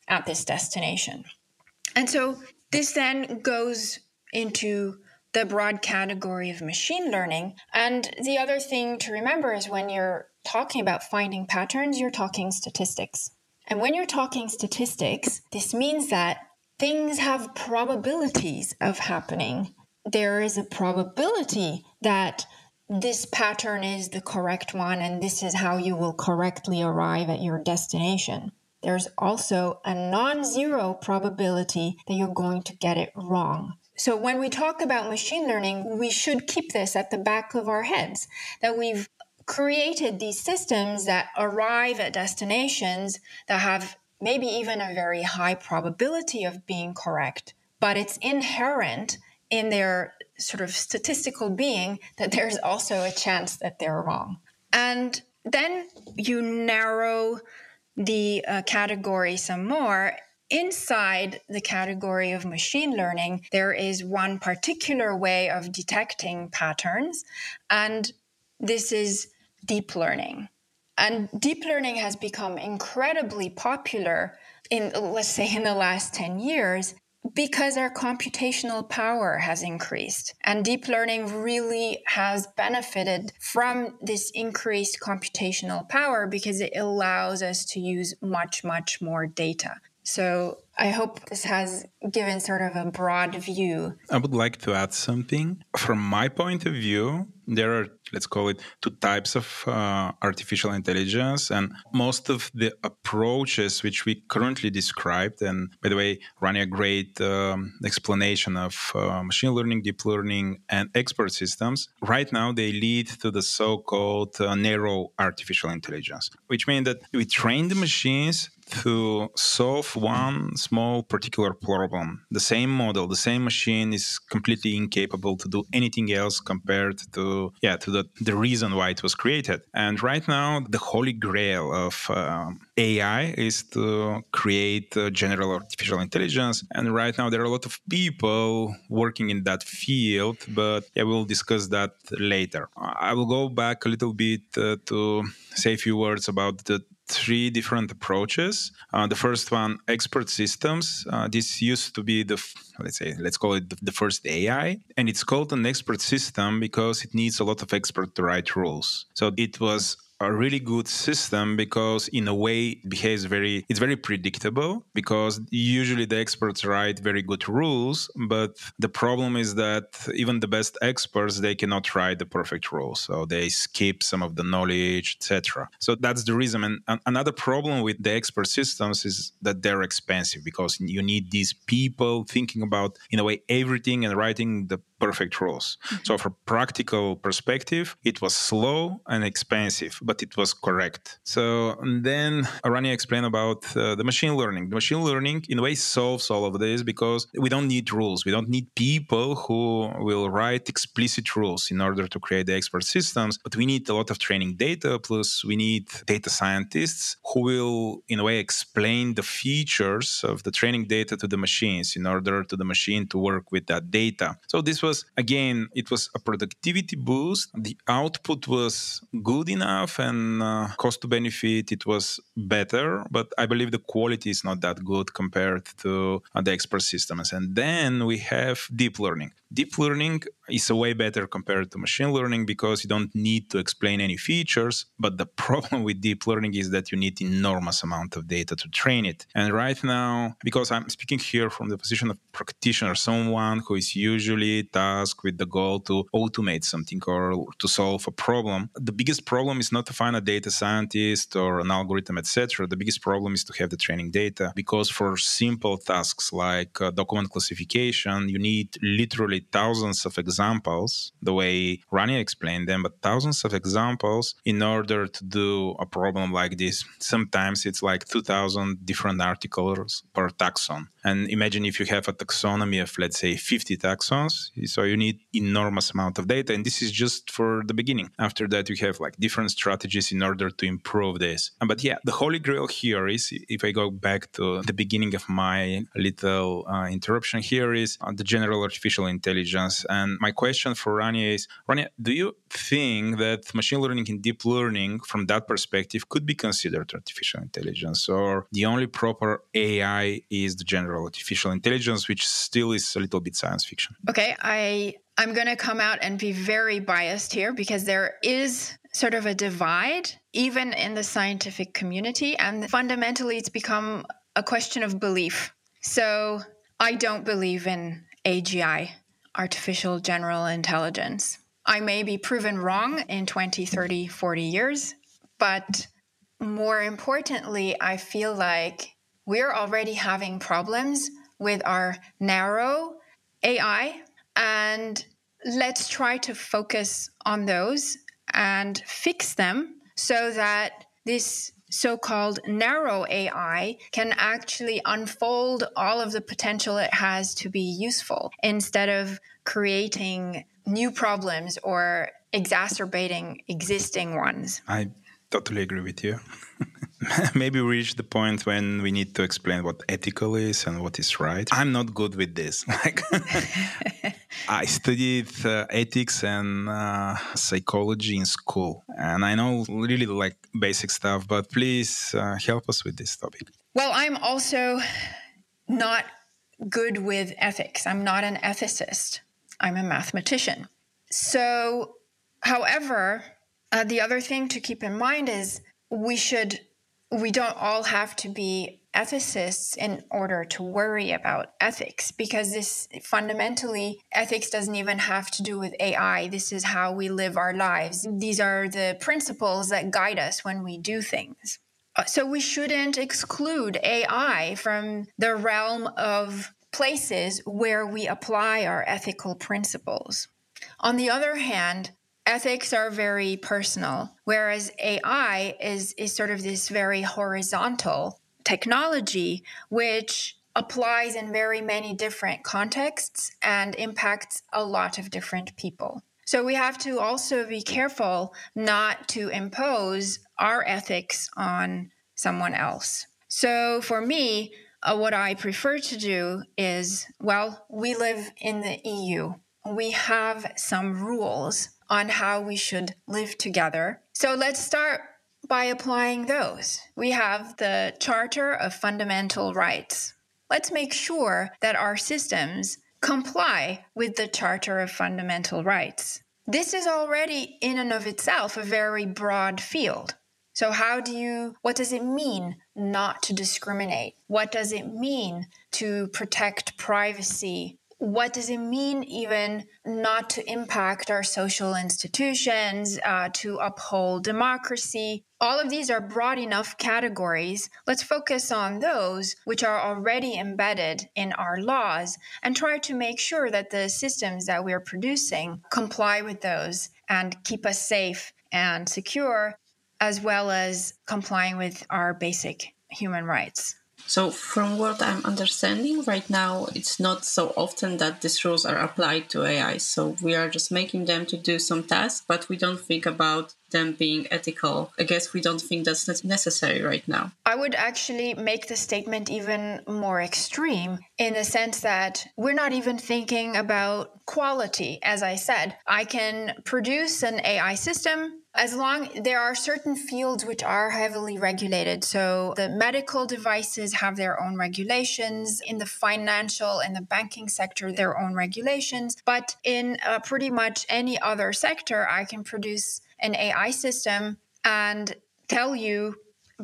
at this destination. And so this then goes into the broad category of machine learning. And the other thing to remember is when you're talking about finding patterns you're talking statistics. And when you're talking statistics this means that things have probabilities of happening. There is a probability that this pattern is the correct one and this is how you will correctly arrive at your destination. There's also a non zero probability that you're going to get it wrong. So, when we talk about machine learning, we should keep this at the back of our heads that we've created these systems that arrive at destinations that have maybe even a very high probability of being correct, but it's inherent in their sort of statistical being that there's also a chance that they're wrong. And then you narrow the uh, category some more. Inside the category of machine learning, there is one particular way of detecting patterns, and this is deep learning. And deep learning has become incredibly popular in, let's say, in the last 10 years because our computational power has increased. And deep learning really has benefited from this increased computational power because it allows us to use much, much more data. So I hope this has given sort of a broad view.
I would like to add something. From my point of view, there are, let's call it, two types of uh, artificial intelligence. And most of the approaches which we currently described, and by the way, Rania a great um, explanation of uh, machine learning, deep learning, and expert systems, right now they lead to the so called uh, narrow artificial intelligence, which means that we train the machines to solve one small particular problem. The same model, the same machine is completely incapable to do anything else compared to yeah to the the reason why it was created. And right now, the holy grail of um, AI is to create uh, general artificial intelligence. And right now, there are a lot of people working in that field, but yeah, we'll discuss that later. I will go back a little bit uh, to say a few words about the three different approaches. Uh, the first one, expert systems. Uh, this used to be the let's say let's call it the, first AI, and it's called an expert system because it needs a lot of expert to write rules. So it was a really good system because in a way it behaves very it's very predictable because usually the experts write very good rules but the problem is that even the best experts they cannot write the perfect rules so they skip some of the knowledge etc so that's the reason. And another problem with the expert systems is that they're expensive because you need these people thinking about in a way everything and writing the perfect rules. Mm-hmm. So, from practical perspective, it was slow and expensive, but it was correct. So then Rania explained about uh, the machine learning. The machine learning, in a way, solves all of this because we don't need rules. We don't need people who will write explicit rules in order to create the expert systems, but we need a lot of training data. Plus, we need data scientists who will, in a way, explain the features of the training data to the machines in order to the machine to work with that data. So this was again it was a productivity boost. The output was good enough and uh, cost to benefit it was better but i believe the quality is not that good compared to uh, the expert systems. And then we have deep learning. Deep learning is a way better compared to machine learning because you don't need to explain any features but the problem with deep learning is that you need enormous amount of data to train it. And right now because i'm speaking here from the position of practitioner someone who is usually tasked with the goal to automate something or to solve a problem the biggest problem is not to find a data scientist or an algorithm etc the biggest problem is to have the training data because for simple tasks like uh, document classification you need literally thousands of examples, the way Rania explained them, but thousands of examples in order to do a problem like this. Sometimes it's like 2,000 different articles per taxon. And imagine if you have a taxonomy of, let's say, 50 taxons. So you need enormous amount of data. And this is just for the beginning. After that, you have like different strategies in order to improve this. But yeah, the holy grail here is, if I go back to the beginning of my little uh, interruption here is uh, the general artificial intelligence. And my question for Rania is, Rania, do you think that machine learning and deep learning from that perspective could be considered artificial intelligence or the only proper AI is the general artificial intelligence, which still is a little bit science fiction.
Okay, I I'm going to come out and be very biased here because there is sort of a divide even in the scientific community and fundamentally it's become a question of belief. So, I don't believe in AGI, artificial general intelligence. I may be proven wrong in 20, 30, 40 years, but more importantly, I feel like we're already having problems with our narrow AI. And let's try to focus on those and fix them so that this so called narrow AI can actually unfold all of the potential it has to be useful instead of creating new problems or exacerbating existing ones.
I totally agree with you. maybe we reach the point when we need to explain what ethical is and what is right. I'm not good with this. Like, I studied uh, ethics and uh, psychology in school, and I know really like basic stuff. But please uh, help us with this topic.
Well, I'm also not good with ethics. I'm not an ethicist, I'm a mathematician. So, however, uh, the other thing to keep in mind is we should, we don't all have to be ethicists in order to worry about ethics because this fundamentally ethics doesn't even have to do with AI. This is how we live our lives. These are the principles that guide us when we do things. Uh, so we shouldn't exclude AI from the realm of places where we apply our ethical principles. On the other hand, ethics are very personal, whereas AI is, is sort of this very horizontal technology, which applies in very many different contexts and impacts a lot of different people. So we have to also be careful not to impose our ethics on someone else. So for me, uh, what I prefer to do is well, we live in the EU. We have some rules on how we should live together. So let's start by applying those. We have the Charter of Fundamental Rights. Let's make sure that our systems comply with the Charter of Fundamental Rights. This is already, in and of itself, a very broad field. So, how do you, what does it mean not to discriminate? What does it mean to protect privacy? What does it mean, even not to impact our social institutions, uh, to uphold democracy? All of these are broad enough categories. Let's focus on those which are already embedded in our laws and try to make sure that the systems that we're producing comply with those and keep us safe and secure as well as complying with our basic human rights.
So, from what I'm understanding right now, it's not so often that these rules are applied to AI. So, we are just making them to do some tasks, but we don't think about them being ethical. I guess we don't think that's necessary right now.
I would actually make the statement even more extreme in the sense that we're not even thinking about quality. As I said, I can produce an AI system as long there are certain fields which are heavily regulated so the medical devices have their own regulations in the financial and the banking sector their own regulations but in uh, pretty much any other sector i can produce an ai system and tell you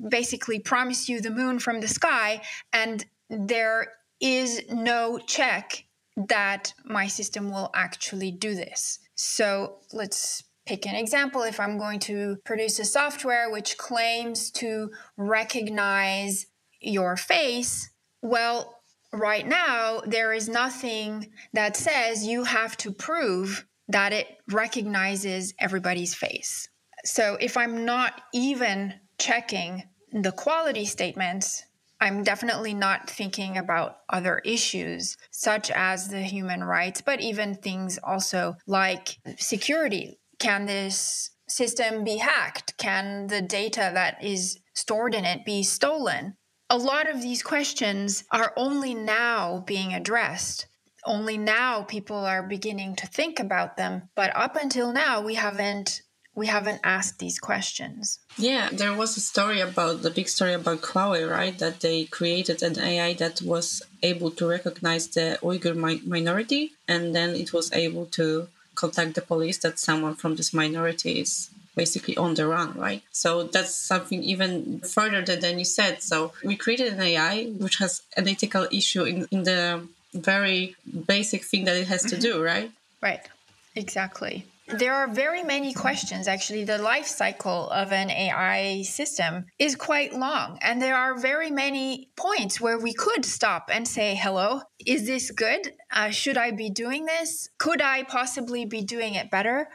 basically promise you the moon from the sky and there is no check that my system will actually do this so let's pick an example. If I'm going to produce a software which claims to recognize your face, well, right now, there is nothing that says you have to prove that it recognizes everybody's face. So if I'm not even checking the quality statements, I'm definitely not thinking about other issues such as the human rights, but even things also like security. Can this system be hacked? Can the data that is stored in it be stolen? A lot of these questions are only now being addressed. Only now people are beginning to think about them, but up until now we haven't we haven't asked these questions.
Yeah, there was a story about the big story about Huawei, right? That they created an AI that was able to recognize the Uyghur mi- minority and then it was able to contact the police that someone from this minority is basically on the run, right? So that's something even further than, than you said. So we created an AI which has an ethical issue in, in the very basic thing that it has to do, right?
Right, exactly. There are very many questions. Actually, the life cycle of an AI system is quite long. And there are very many points where we could stop and say, hello, is this good? Uh, should I be doing this? Could I possibly be doing it better?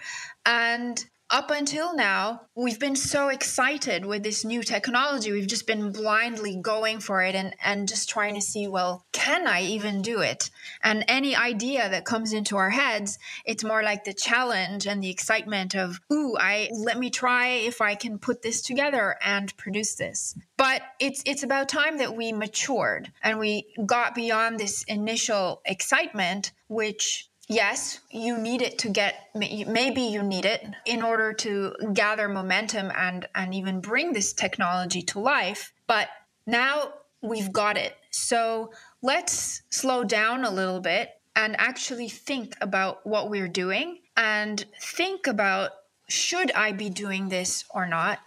And up until now, we've been so excited with this new technology. We've just been blindly going for it and, and just trying to see, well, can I even do it? And any idea that comes into our heads, it's more like the challenge and the excitement of, ooh, I let me try if I can put this together and produce this. But it's it's about time that we matured and we got beyond this initial excitement, which yes, you need it to get, maybe you need it in order to gather momentum and, and even bring this technology to life. But now we've got it. So let's slow down a little bit and actually think about what we're doing and think about should I be doing this or not?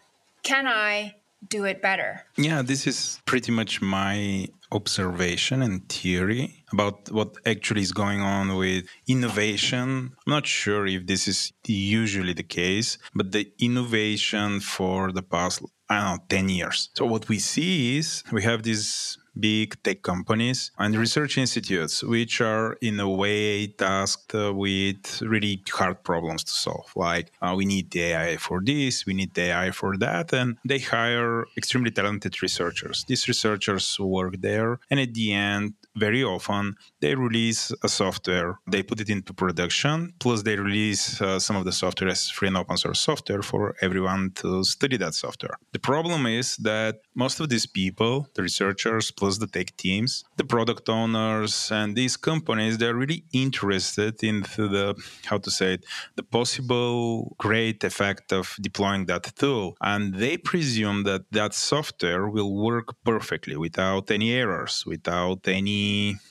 Can I do it better?
Yeah, this is pretty much my observation and theory about what actually is going on with innovation. I'm not sure if this is usually the case, but the innovation for the past, I don't know, 10 years. So what we see is we have these big tech companies and research institutes, which are in a way tasked with really hard problems to solve. Like uh, we need the AI for this, we need the AI for that, and they hire extremely talented researchers. These researchers work there, and at the end, very often they release a software, they put it into production, plus they release uh, some of the software as free and open source software for everyone to study that software. The problem is that most of these people, the researchers plus the tech teams, the product owners, and these companies, they're really interested in the, how to say it, the possible great effect of deploying that tool. And they presume that that software will work perfectly without any errors, without any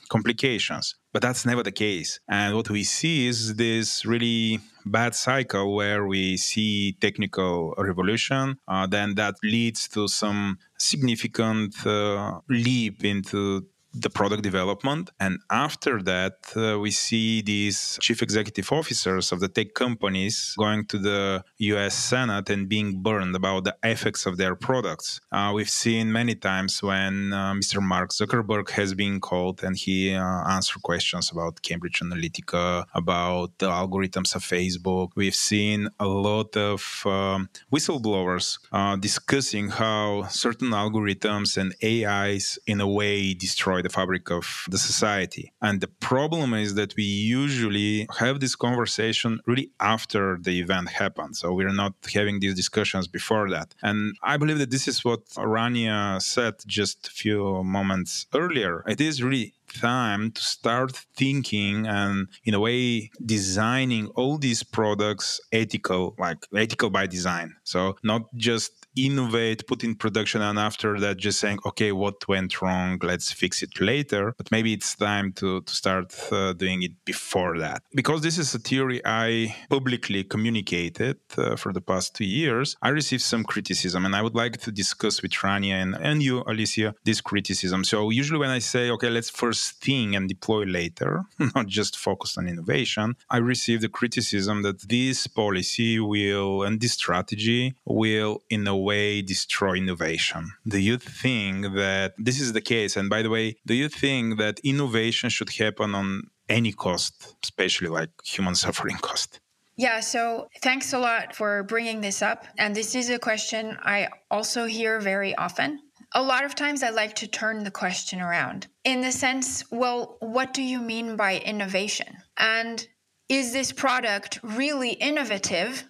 complications. But that's never the case. And what we see is this really bad cycle where we see technical revolution, uh, then that leads to some significant uh, leap into the product development. And after that, uh, we see these chief executive officers of the tech companies going to the US Senate and being burned about the effects of their products. Uh, we've seen many times when uh, Mr. Mark Zuckerberg has been called and he uh, answered questions about Cambridge Analytica, about the algorithms of Facebook. We've seen a lot of um, whistleblowers uh, discussing how certain algorithms and AIs, in a way, destroy the fabric of the society. And the problem is that we usually have this conversation really after the event happened. So we're not having these discussions before that. And I believe that this is what Rania said just a few moments earlier. It is really time to start thinking and in a way designing all these products ethical like ethical by design so not just innovate, put in production, and after that, just saying, okay, what went wrong? Let's fix it later. But maybe it's time to, to start uh, doing it before that. Because this is a theory I publicly communicated uh, for the past two years, I received some criticism, and I would like to discuss with Rania and, and you, Alicja, this criticism. So, usually when I say, okay, let's first think and deploy later, not just focus on innovation, I receive the criticism that this policy will and this strategy will, in a way destroy innovation. Do you think that this is the case? And by the way, do you think that innovation should happen on any cost, especially like human suffering cost?
Yeah, so thanks a lot for bringing this up. And this is a question I also hear very often. A lot of times I like to turn the question around in the sense, well, what do you mean by innovation? And is this product really innovative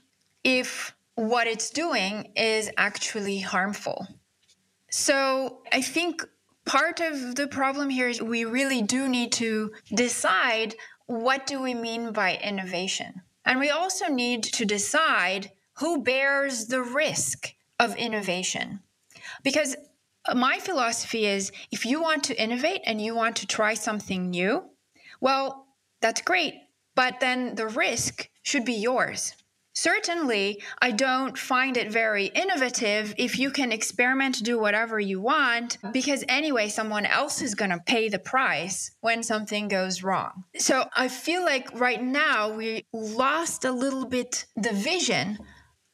if what it's doing is actually harmful. So I think part of the problem here is we really do need to decide what do we mean by innovation? And we also need to decide who bears the risk of innovation. Because my philosophy is if you want to innovate and you want to try something new, well, that's great. But then the risk should be yours. Certainly, I don't find it very innovative if you can experiment, do whatever you want, because anyway, someone else is going to pay the price when something goes wrong. So I feel like right now we lost a little bit the vision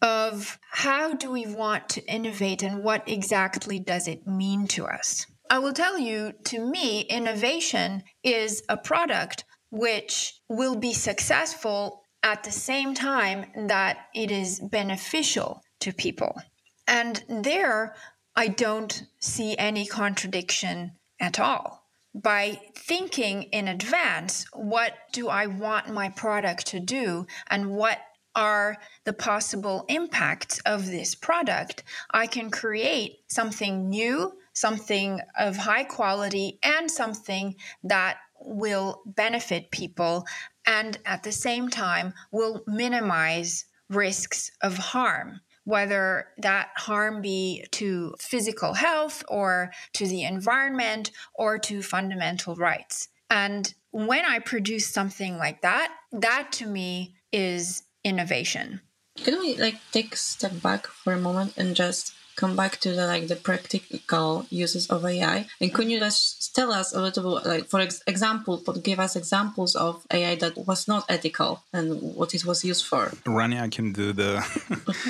of how do we want to innovate and what exactly does it mean to us. I will tell you, to me, innovation is a product which will be successful at the same time that it is beneficial to people. And there, I don't see any contradiction at all. By thinking in advance, what do I want my product to do and what are the possible impacts of this product, I can create something new, something of high quality, and something that will benefit people and at the same time will minimize risks of harm, whether that harm be to physical health or to the environment or to fundamental rights. And when I produce something like that, that to me is innovation.
Can we like take a step back for a moment and just come back to the like the practical uses of AI. And could you just tell us a little bit, like for ex- example, give us examples of AI that was not ethical and what it was used for?
Rani, I can do the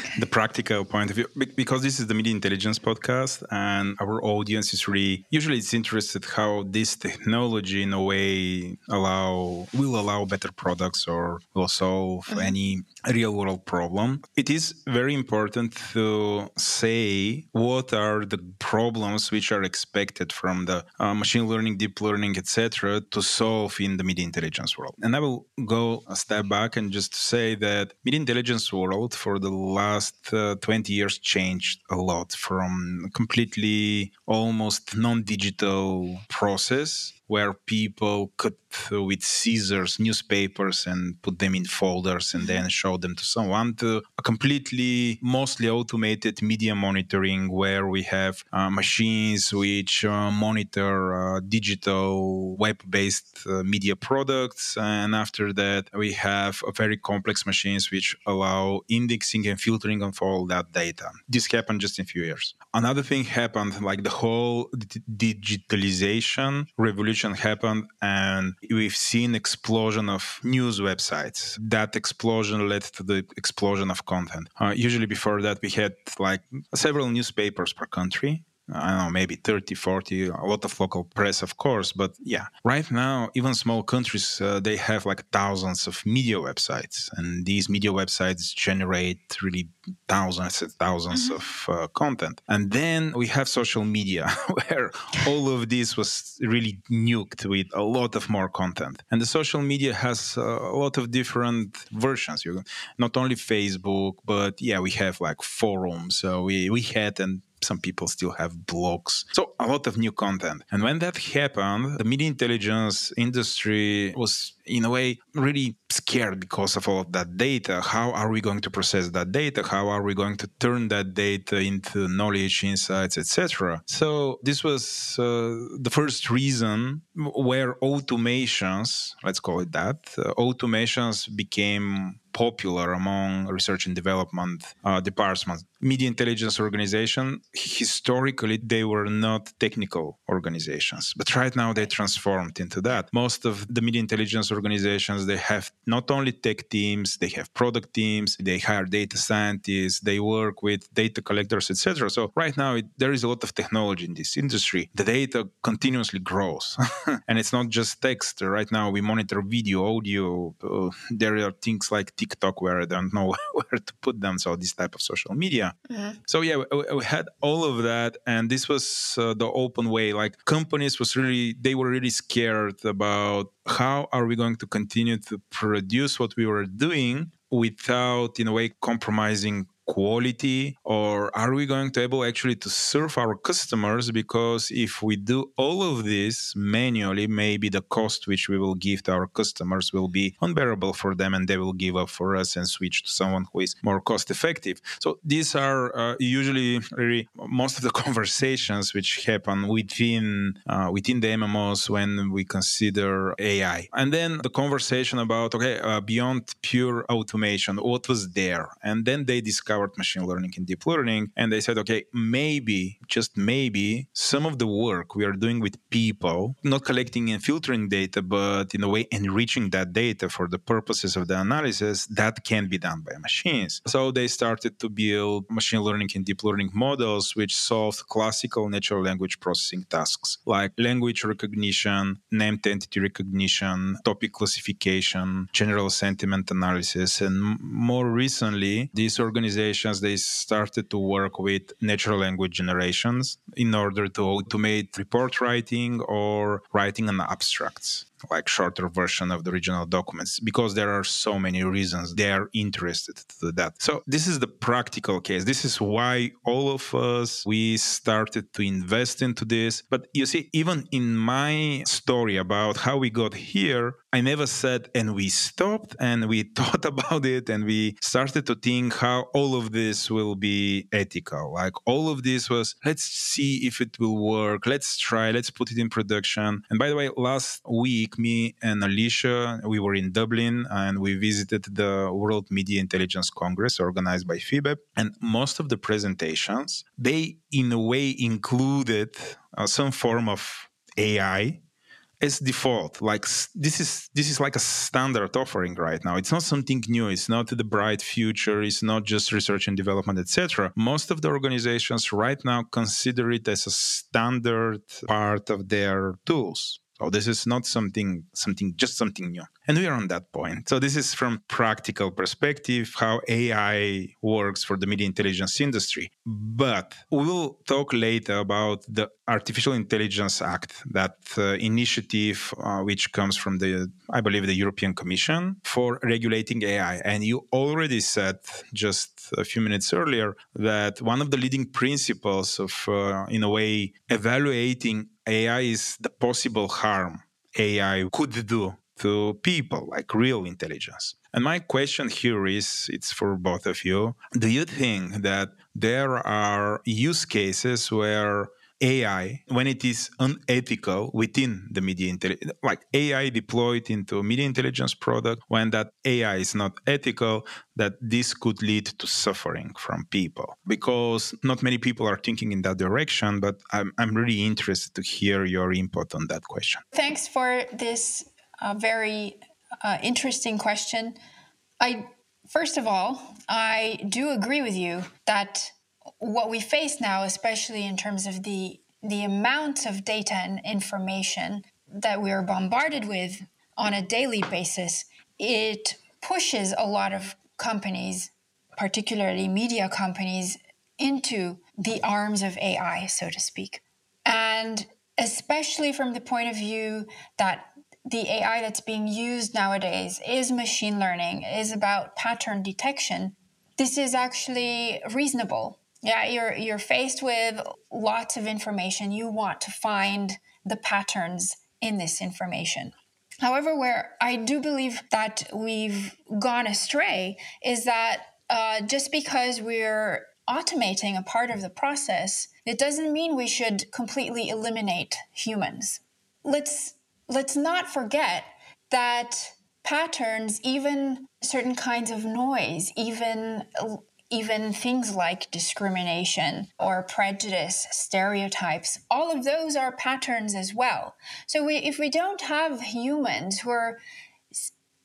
the practical point of view because this is the media intelligence podcast, and our audience is really usually it's interested how this technology in a way allow will allow better products or will solve mm-hmm. any real world problem. It is very important to say what are the problems which are expected from the uh, machine learning, deep learning, etc., to solve in the media intelligence world. And I will go a step back and just say that media intelligence world for the last uh, 20 years changed a lot from completely almost non-digital process where people cut with scissors newspapers and put them in folders and then show them to someone to a completely mostly automated media monitoring where we have uh, machines which uh, monitor uh, digital web-based uh, media products. And after that we have very complex machines which allow indexing and filtering of all that data. This happened just in a few years. Another thing happened like the whole digitalization revolution happened and we've seen explosion of news websites. That explosion led to the explosion of content. Uh, usually before that we had like several newspapers per country I don't know, maybe 30, 40, a lot of local press, of course. But yeah, right now, even small countries, uh, they have like thousands of media websites. And these media websites generate really thousands and 1000s mm-hmm. of uh, content. And then we have social media, where all of this was really nuked with a lot of more content. And the social media has uh, a lot of different versions. You not only Facebook, but yeah, we have like forums. So we, we had and some people still have blogs. So a lot of new content. And when that happened, the media intelligence industry was in a way really scared because of all of that data how are we going to process that data how are we going to turn that data into knowledge insights etc so this was uh, the first reason where automations let's call it that uh, automations became popular among research and development uh, departments. Media intelligence organization historically they were not technical organizations, but right now they transformed into that. Most of the media intelligence organizations they have not only tech teams, they have product teams, they hire data scientists, they work with data collectors, etc. So right now it, there is a lot of technology in this industry. The data continuously grows, and it's not just text. Right now we monitor video, audio. Uh, there are things like TikTok where I don't know where to put them. So this type of social media. Mm-hmm. So yeah, we, we, had all of that, and this was uh, the open way. Like companies was really they were really scared about how are we going to continue to produce what we were doing without in a way compromising quality or are we going to able actually to serve our customers? Because if we do all of this manually maybe the cost which we will give to our customers will be unbearable for them and they will give up for us and switch to someone who is more cost effective. So these are uh, usually really most of the conversations which happen within uh, within the mmos when we consider ai and then the conversation about okay uh, beyond pure automation what was there? And then they discuss discovered machine learning and deep learning. And they said, okay, maybe, just maybe, some of the work we are doing with people, not collecting and filtering data, but in a way enriching that data for the purposes of the analysis, that can be done by machines. So they started to build machine learning and deep learning models which solved classical natural language processing tasks like language recognition, named entity recognition, topic classification, general sentiment analysis. And more recently, these organizations organizations they started to work with natural language generations in order to automate report writing or writing on abstracts like shorter version of the original documents because there are so many reasons they are interested to that. So this is the practical case. This is why all of us we started to invest into this. But you see, even in my story about how we got here, I never said, and we stopped and we thought about it and we started to think how all of this will be ethical. Like all of this was, let's see if it will work. Let's try, let's put it in production. And by the way, last week, me and Alicja, we were in Dublin and we visited the World Media Intelligence Congress organized by FIBEP. And most of the presentations, they in a way included uh, some form of AI as default. Like this is this is like a standard offering right now. It's not something new. It's not the bright future. It's not just research and development etc most of the organizations right now consider it as a standard part of their tools so this is not something something just something new and we are on that point. So this is from practical perspective how ai works for the media intelligence industry. But we'll talk later about the artificial intelligence act that uh, initiative uh, which comes from the i believe the european commission for regulating ai and you already said just a few minutes earlier that one of the leading principles of uh, in a way evaluating AI is the possible harm AI could do to people, like real intelligence. And my question here is it's for both of you. Do you think that there are use cases where AI, when it is unethical within the media intelligence, like AI deployed into media intelligence product, when that AI is not ethical, that this could lead to suffering from people. Because not many people are thinking in that direction, but I'm, I'm really interested to hear your input on that question.
Thanks for this uh, very uh, interesting question. I First of all, I do agree with you that what we face now, especially in terms of the the amount of data and information that we are bombarded with on a daily basis, it pushes a lot of companies, particularly media companies, into the arms of AI, so to speak. And especially from the point of view that the AI that's being used nowadays is machine learning, is about pattern detection, this is actually reasonable yeah, you're you're faced with lots of information. You want to find the patterns in this information. However, where I do believe that we've gone astray is that uh, just because we're automating a part of the process, it doesn't mean we should completely eliminate humans. Let's let's not forget that patterns, even certain kinds of noise, even even things like discrimination or prejudice, stereotypes, all of those are patterns as well. So we, if we don't have humans who are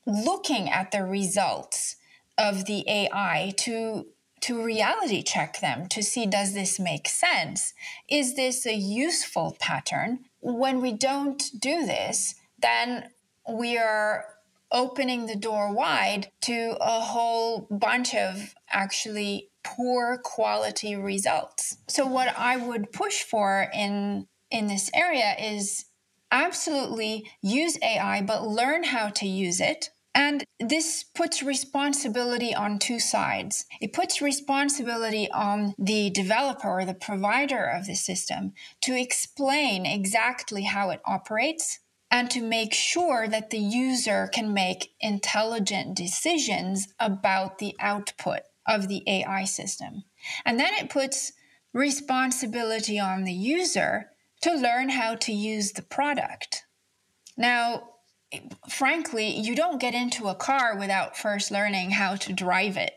looking at the results of the AI to to reality check them to see does this make sense? Is this a useful pattern? When we don't do this, then we are opening the door wide to a whole bunch of actually poor quality results. So what I would push for in in this area is absolutely use AI but learn how to use it. And this puts responsibility on two sides. It puts responsibility on the developer or the provider of the system to explain exactly how it operates and to make sure that the user can make intelligent decisions about the output of the AI system. And then it puts responsibility on the user to learn how to use the product. Now, frankly, you don't get into a car without first learning how to drive it.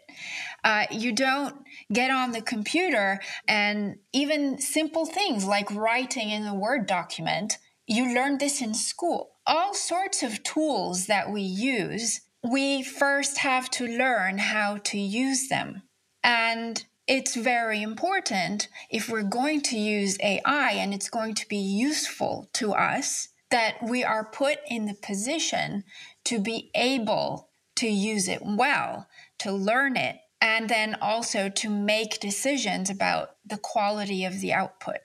Uh, you don't get on the computer and even simple things like writing in a Word document you learn this in school. All sorts of tools that we use, we first have to learn how to use them. And it's very important if we're going to use AI and it's going to be useful to us that we are put in the position to be able to use it well, to learn it, and then also to make decisions about the quality of the output.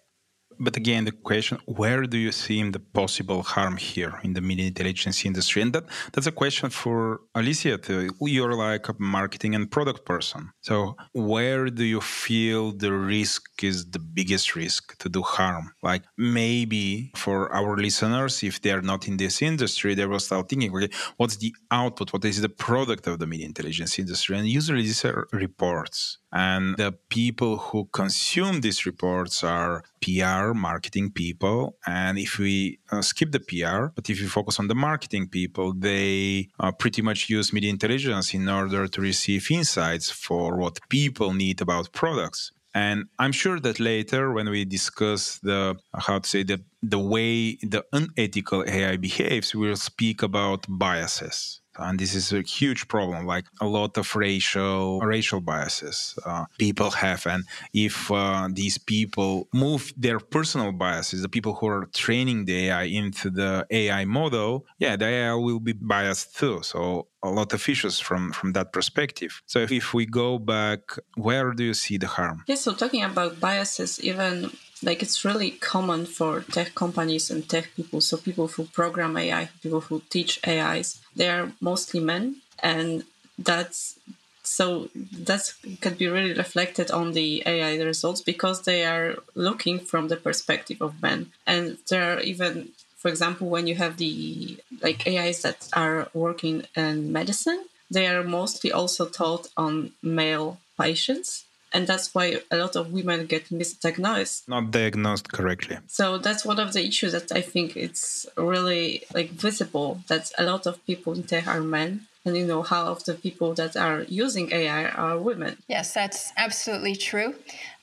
But again, the question: Where do you see the possible harm here in the media intelligence industry? And that that's a question for Alicja. You're like a marketing and product person, so where do you feel the risk is the biggest risk to do harm? Like maybe for our listeners, if they are not in this industry, they will start thinking, okay, what's the output? What is the product of the media intelligence industry? And usually these are reports. And the people who consume these reports are PR, marketing people. And if we uh, skip the PR, but if we focus on the marketing people, they uh, pretty much use media intelligence in order to receive insights for what people need about products. And I'm sure that later, when we discuss the how to say the the way the unethical AI behaves, we'll speak about biases and this is a huge problem like a lot of racial racial biases uh, people have. And if uh, these people move their personal biases the people who are training the ai into the ai model yeah the ai will be biased too. So a lot of issues from from that perspective. So if, if we go back where do you see the harm?
Yeah so talking about biases even like it's really common for tech companies and tech people so people who program ai people who teach ais they are mostly men and that's so that can be really reflected on the ai results because they are looking from the perspective of men. And there are even for example when you have the like ais that are working in medicine they are mostly also taught on male patients and that's why a lot of women get misdiagnosed.
Not diagnosed correctly.
So that's one of the issues that i think it's really like visible that a lot of people in tech are men. And you know half of the people that are using ai are women.
Yes that's absolutely true.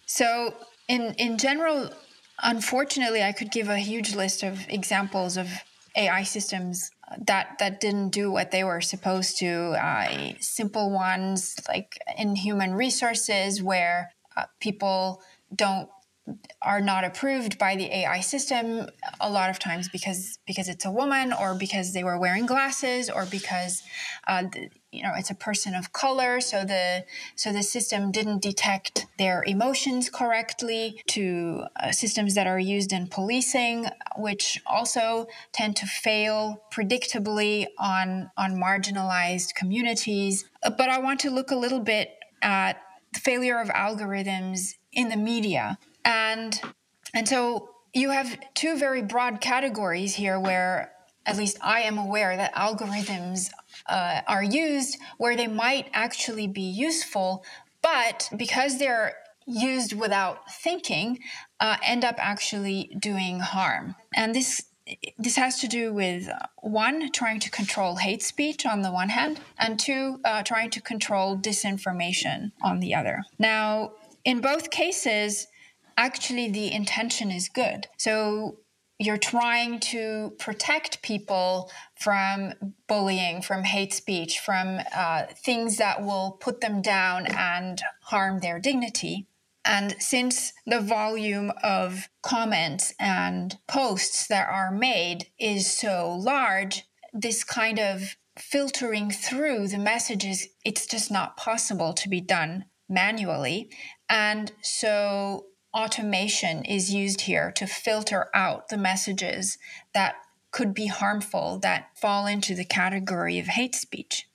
So in in general unfortunately i could give a huge list of examples of ai systems that that didn't do what they were supposed to. Uh, simple ones like in human resources, where uh, people don't are not approved by the AI system a lot of times because because it's a woman or because they were wearing glasses or because uh, you know it's a person of color so the so the system didn't detect their emotions correctly to uh, systems that are used in policing which also tend to fail predictably on on marginalized communities. But I want to look a little bit at the failure of algorithms in the media. And and so you have two very broad categories here where at least I am aware that algorithms uh, are used where they might actually be useful, but because they're used without thinking, uh, end up actually doing harm. And this this has to do with uh, one trying to control hate speech on the one hand, and two uh, trying to control disinformation on the other. Now, in both cases, actually the intention is good. So you're trying to protect people from bullying, from hate speech, from uh, things that will put them down and harm their dignity. And since the volume of comments and posts that are made is so large, this kind of filtering through the messages, it's just not possible to be done manually. And so automation is used here to filter out the messages that could be harmful that fall into the category of hate speech.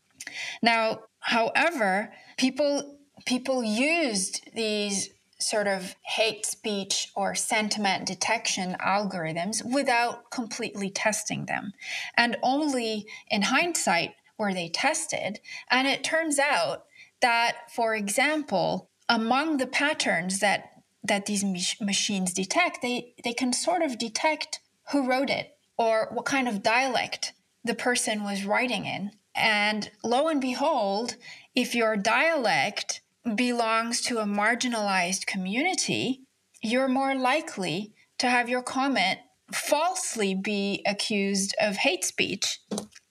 Now, however, people people used these sort of hate speech or sentiment detection algorithms without completely testing them. And only in hindsight were they tested. And it turns out that, for example, among the patterns that that these mach- machines detect, they, they can sort of detect who wrote it or what kind of dialect the person was writing in. And lo and behold, if your dialect belongs to a marginalized community, you're more likely to have your comment falsely be accused of hate speech.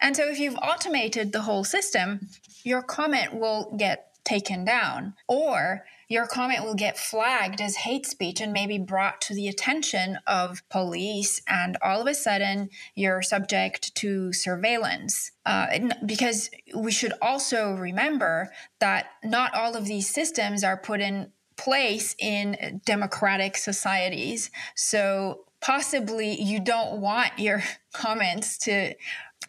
And so if you've automated the whole system, your comment will get taken down. Or your comment will get flagged as hate speech and maybe brought to the attention of police, and all of a sudden you're subject to surveillance. Uh, because we should also remember that not all of these systems are put in place in democratic societies. So possibly you don't want your comments to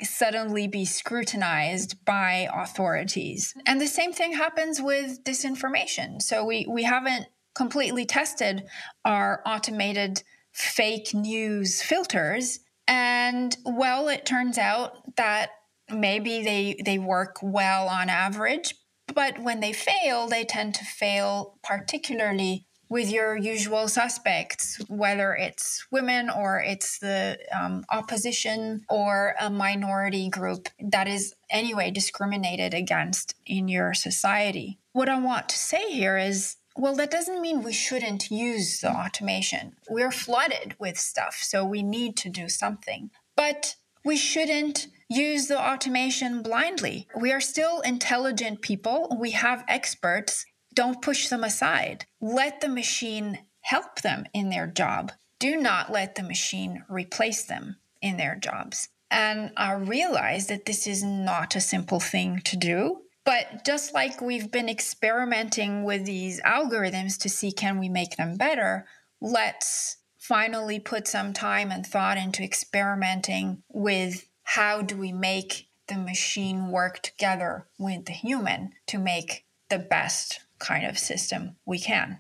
suddenly be scrutinized by authorities. And the same thing happens with disinformation. So we, we haven't completely tested our automated fake news filters. And well, it turns out that maybe they, they work well on average, but when they fail, they tend to fail particularly with your usual suspects, whether it's women or it's the um, opposition or a minority group that is anyway discriminated against in your society. What I want to say here is well, that doesn't mean we shouldn't use the automation. We're flooded with stuff, so we need to do something. But we shouldn't use the automation blindly. We are still intelligent people. We have experts don't push them aside. Let the machine help them in their job. Do not let the machine replace them in their jobs. And I realize that this is not a simple thing to do. But just like we've been experimenting with these algorithms to see can we make them better, let's finally put some time and thought into experimenting with how do we make the machine work together with the human to make the best kind of system we can.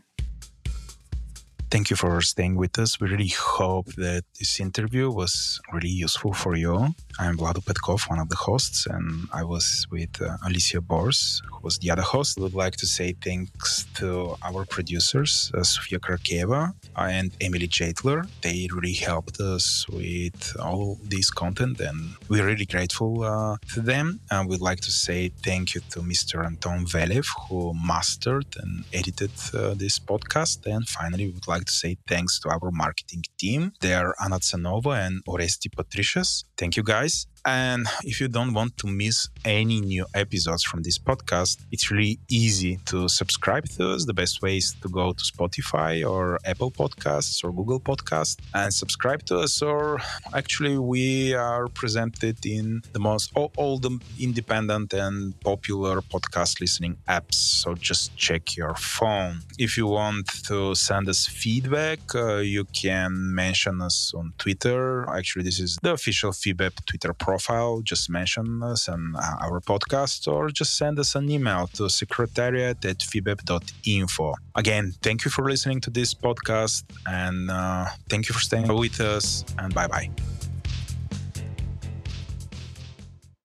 Thank you for staying with us. We really hope that this interview was really useful for you. I'm Vlado Petkov, one of the hosts, and I was with uh, Alicja Bors, who was the other host. I would like to say thanks to our producers, uh, Sofia Krakeva and Emily Jaitler. They really helped us with all this content, and we're really grateful uh, to them. And we'd like to say thank you to Mr. Anton Velev, who mastered and edited uh, this podcast. And finally, we would like to say thanks to our marketing team. They are Anna and Oresti Patricius. Thank you, guys. And if you don't want to miss any new episodes from this podcast, it's really easy to subscribe to us. The best way is to go to Spotify or Apple Podcasts or Google Podcasts and subscribe to us. Or actually, we are presented in the most all, all the independent and popular podcast listening apps. So just check your phone. If you want to send us feedback, uh, you can mention us on Twitter. Actually, this is the official feedback Twitter just mention us and uh, our podcast or just send us an email to secretariat at fibep.info. Again, thank you for listening to this podcast and uh, thank you for staying with us and bye bye.